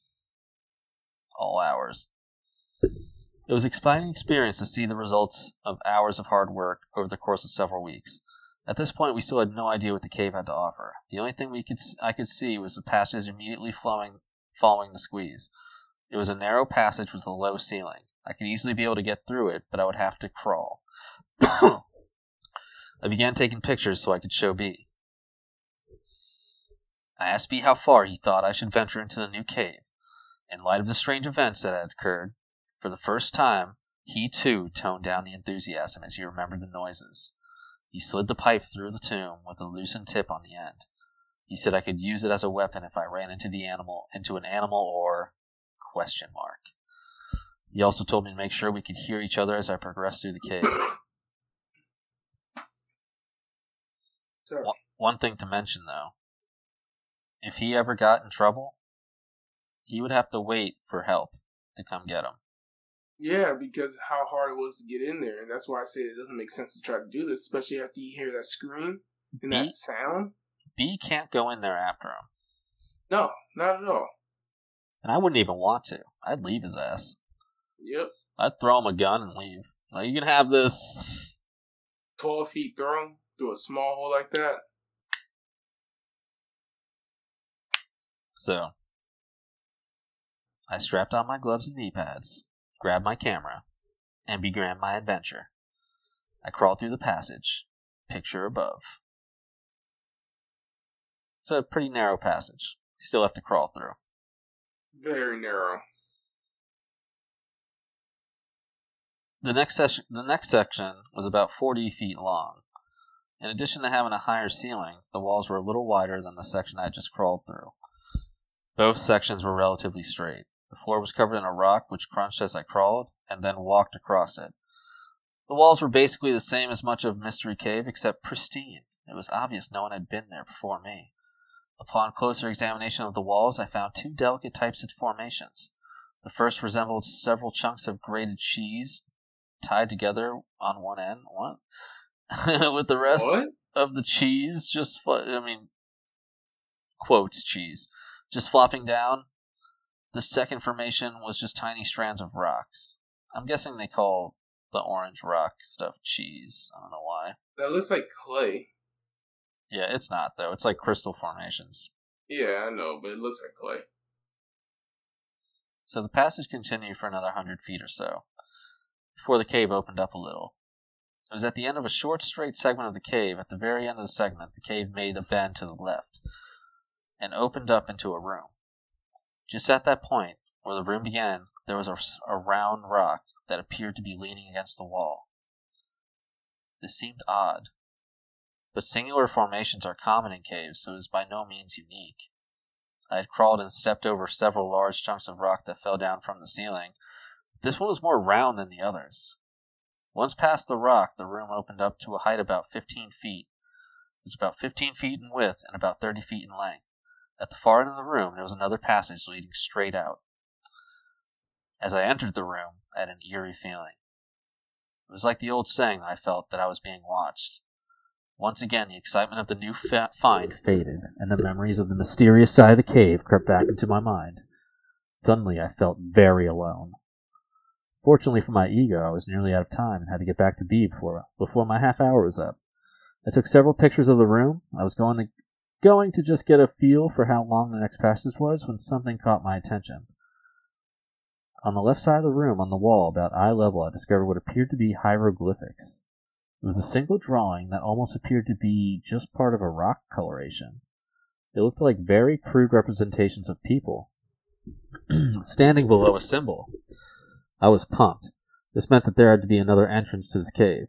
All hours. It was an exciting experience to see the results of hours of hard work over the course of several weeks. At this point, we still had no idea what the cave had to offer. The only thing we could I could see was the passage immediately flowing, following the squeeze. It was a narrow passage with a low ceiling. I could easily be able to get through it, but I would have to crawl. I began taking pictures so I could show B. I asked B how far he thought I should venture into the new cave. In light of the strange events that had occurred, for the first time, he too toned down the enthusiasm as he remembered the noises. He slid the pipe through the tomb with a loosened tip on the end. He said I could use it as a weapon if I ran into the animal into an animal or question mark. He also told me to make sure we could hear each other as I progressed through the cave. Sorry. One- One thing to mention though, if he ever got in trouble, he would have to wait for help to come get him. Yeah, because how hard it was to get in there, and that's why I say it doesn't make sense to try to do this, especially after you hear that scream and B- that sound. B can't go in there after him. No, not at all. And I wouldn't even want to. I'd leave his ass. Yep, I'd throw him a gun and leave. You can have this. twelve feet thrown through a small hole like that. So, I strapped on my gloves and knee pads, grabbed my camera, and began my adventure. I crawled through the passage, picture above. It's a pretty narrow passage. You still have to crawl through. Very narrow. The next section, the next section was about 40 feet long. In addition to having a higher ceiling, the walls were a little wider than the section I had just crawled through. Both sections were relatively straight. The floor was covered in a rock which crunched as I crawled, and then walked across it. The walls were basically the same as much of Mystery Cave, except pristine. It was obvious no one had been there before me. Upon closer examination of the walls, I found two delicate types of formations. The first resembled several chunks of grated cheese tied together on one end. What? With the rest What? of the cheese just, I mean, quotes cheese, just flopping down. The second formation was just tiny strands of rocks. I'm guessing they call the orange rock stuff cheese. I don't know why. That looks like clay. Yeah, it's not though. It's like crystal formations. Yeah, I know, but it looks like clay. So the passage continued for another hundred feet or so, before the cave opened up a little. It was at the end of a short, straight segment of the cave. At the very end of the segment, the cave made a bend to the left and opened up into a room. Just at that point, where the room began, there was a, a round rock that appeared to be leaning against the wall. This seemed odd, but singular formations are common in caves, so it was by no means unique. I had crawled and stepped over several large chunks of rock that fell down from the ceiling. This one was more round than the others. Once past the rock, the room opened up to a height about 15 feet. It was about 15 feet in width and about 30 feet in length. At the far end of the room, there was another passage leading straight out. As I entered the room, I had an eerie feeling. It was like the old saying I felt that I was being watched. Once again, the excitement of the new fa- find faded, and the memories of the mysterious side of the cave crept back into my mind. Suddenly, I felt very alone. Fortunately for my ego, I was nearly out of time and had to get back to B before, before my half hour was up. I took several pictures of the room. I was going to, going to just get a feel for how long the next passage was when something caught my attention. On the left side of the room, on the wall about eye level, I discovered what appeared to be hieroglyphics. It was a single drawing that almost appeared to be just part of a rock coloration. It looked like very crude representations of people, standing below a symbol. I was pumped. This meant that there had to be another entrance to this cave.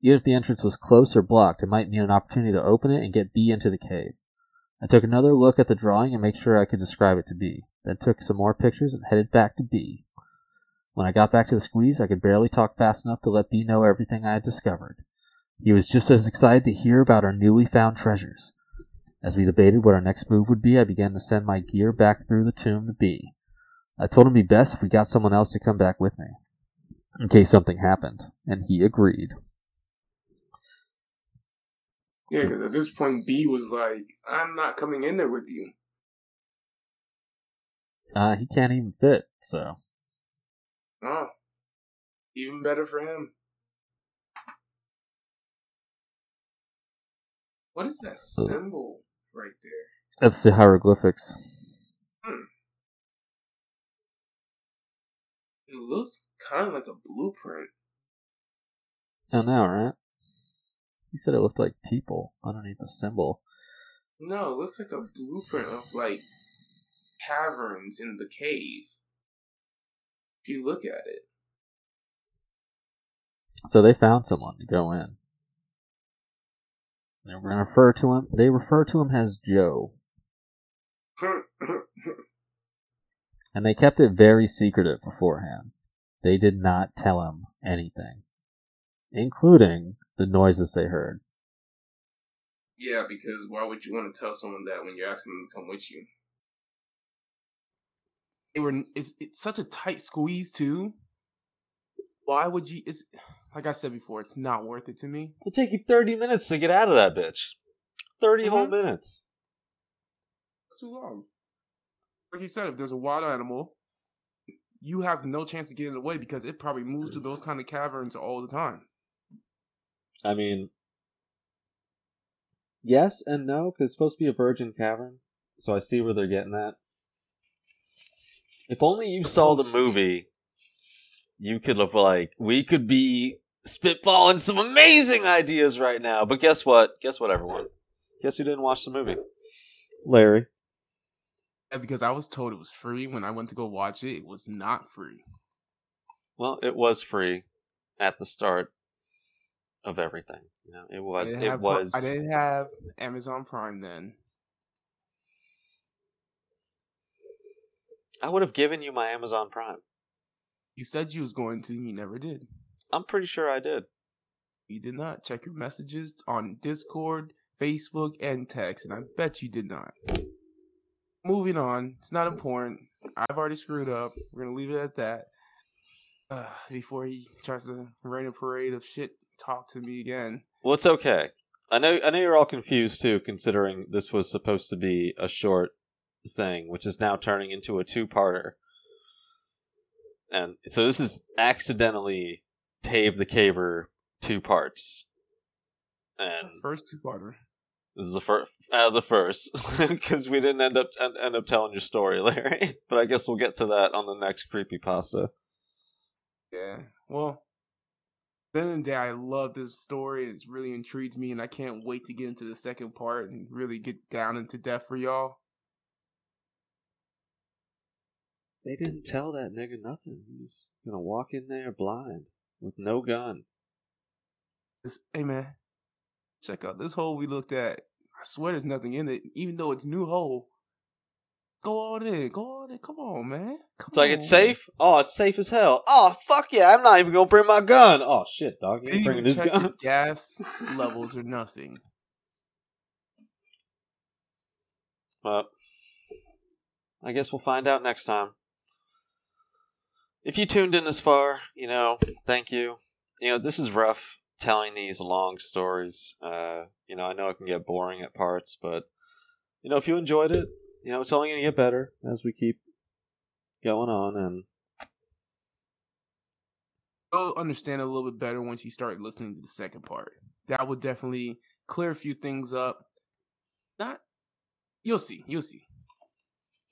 Even if the entrance was closed or blocked, it might mean an opportunity to open it and get B into the cave. I took another look at the drawing and made sure I could describe it to B, then took some more pictures and headed back to B. When I got back to the squeeze, I could barely talk fast enough to let B know everything I had discovered. He was just as excited to hear about our newly found treasures. As we debated what our next move would be, I began to send my gear back through the tomb to B. I told him it'd be best if we got someone else to come back with me, in case something happened, and he agreed. Yeah, because at this point, B was like, I'm not coming in there with you. Uh, he can't even fit, so. Oh, even better for him. What is that symbol right there? That's the hieroglyphics. Hmm. It looks kind of like a blueprint. I know, right? He said it looked like people underneath the symbol. No, it looks like a blueprint of like caverns in the cave. If you look at it. So they found someone to go in. They were going to refer to him. They refer to him as Joe, and they kept it very secretive beforehand. They did not tell him anything, including the noises they heard. yeah, because why would you want to tell someone that when you're asking them to come with you? They were. It's, it's such a tight squeeze too. Why would you? It's like I said before. It's not worth it to me. It'll take you 30 minutes to get out of that bitch. 30 whole Mhm. minutes. It's too long. Like you said, if there's a wild animal, you have no chance to get in the way because it probably moves to those kind of caverns all the time. I mean, yes and no, because it's supposed to be a virgin cavern. So I see where they're getting at. If only you saw the movie, you could have, like, we could be spitballing some amazing ideas right now. But guess what? Guess what, everyone? Guess who didn't watch the movie? Larry. Because I was told it was free when I went to go watch it. It was not free. Well, it was free at the start of everything. You know, it was. It have, was. I didn't have Amazon Prime then. I would have given you my Amazon Prime. You said you was going to. You never did. I'm pretty sure I did. You did not check your messages on Discord, Facebook, and text, and I bet you did not. Moving on. It's not important. I've already screwed up. We're gonna leave it at that. Uh, before he tries to rain a parade of shit talk to me again. Well, it's okay. I know. I know you're all confused too, considering this was supposed to be a short thing, which is now turning into a two-parter. And so this is accidentally Ted the Caver two parts. And First two parter. this is the first, uh, the first, because we didn't end up end, end up telling your story, Larry. But I guess we'll get to that on the next creepy pasta. Yeah. Well, then and day, I love this story. It's really intrigues me, and I can't wait to get into the second part and really get down into depth for y'all. they didn't tell that nigga nothing. He's gonna walk in there blind with no gun. This, hey man, check out this hole we looked at. I swear there's nothing in it, even though it's new hole. Go on in, go on in. Come on, man. Come It's like it's safe. Oh, it's safe as hell. Oh fuck yeah! I'm not even gonna bring my gun. Oh shit, dog, you ain't bringing even his gun. gas levels or nothing. But I guess we'll find out next time. If you tuned in this far, you know, thank you. You know, this is rough telling these long stories. Uh, you know, I know it can get boring at parts, but you know, if you enjoyed it, you know, it's only going to get better as we keep going on and You'll understand a little bit better once you start listening to the second part. That will definitely clear a few things up. Not, you'll see. You'll see.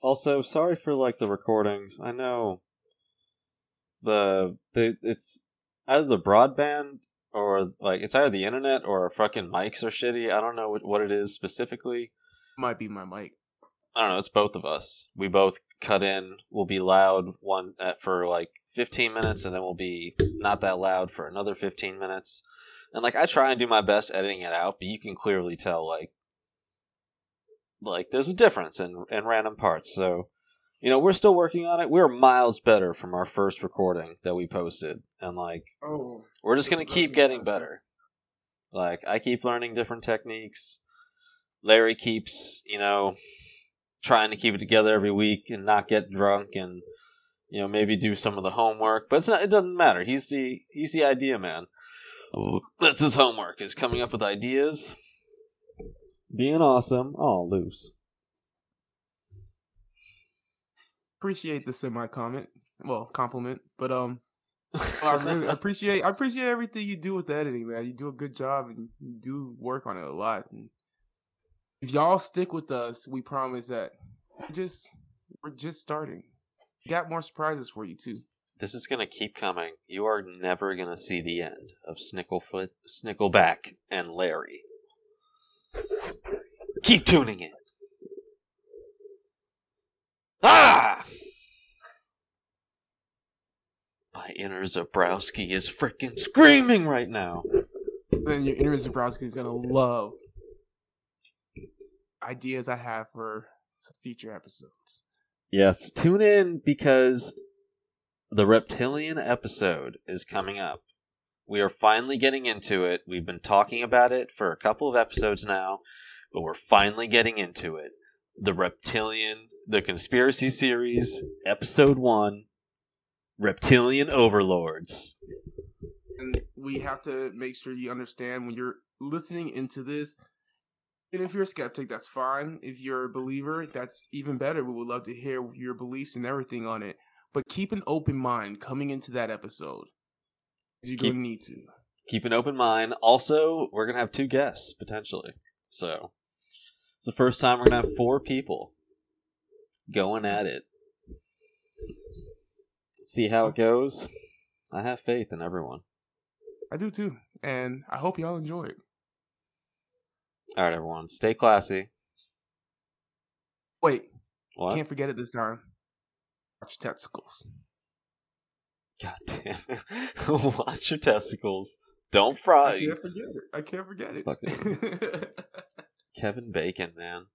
Also, sorry for like the recordings. I know the the it's either the broadband or like it's either the internet or fucking mics are shitty. I don't know what, what it is specifically. Might be my mic. I don't know. It's both of us. We both cut in. We'll be loud one at, for like 15 minutes, and then we'll be not that loud for another 15 minutes. And like I try and do my best editing it out, but you can clearly tell like like there's a difference in in random parts. So you know we're still working on it. We're miles better from our first recording that we posted, and like Oh, we're just gonna keep getting better. Like I keep learning different techniques. Larry keeps, you know, trying to keep it together every week and not get drunk and you know maybe do some of the homework. But it's not. It doesn't matter. He's the he's the idea man. That's his homework. Is coming up with ideas, being awesome. Oh, loose. Appreciate the semi comment. Well, compliment, but um, I really appreciate. I appreciate everything you do with the editing, man. You do a good job and you do work on it a lot. And if y'all stick with us, we promise that we're just we're just starting. Got more surprises for you too. This is gonna keep coming. You are never gonna see the end of Snicklefoot, Snickleback, and Larry. Keep tuning in. Ah! My inner Zabrowski is freaking screaming right now. And your inner Zabrowski is gonna love ideas I have for some future episodes. Yes, tune in because the reptilian episode is coming up. We are finally getting into it. We've been talking about it for a couple of episodes now, but we're finally getting into it. The reptilian, the conspiracy series, episode one Reptilian Overlords. and we have to make sure you understand when you're listening into this. And if you're a skeptic, that's fine. If you're a believer, that's even better. We would love to hear your beliefs and everything on it. But keep an open mind coming into that episode. You're Keep- going to need to. Keep an open mind. Also, we're going to have two guests, potentially. So, it's the first time we're going to have four people going at it. See how it goes. I have faith in everyone. I do too. And I hope y'all enjoy it. All right, everyone, stay classy. Wait, What? can't forget it this time. Watch your testicles. God damn it. Watch your testicles. Don't fry. I can't forget it. I can't forget it. Kevin Bacon, man.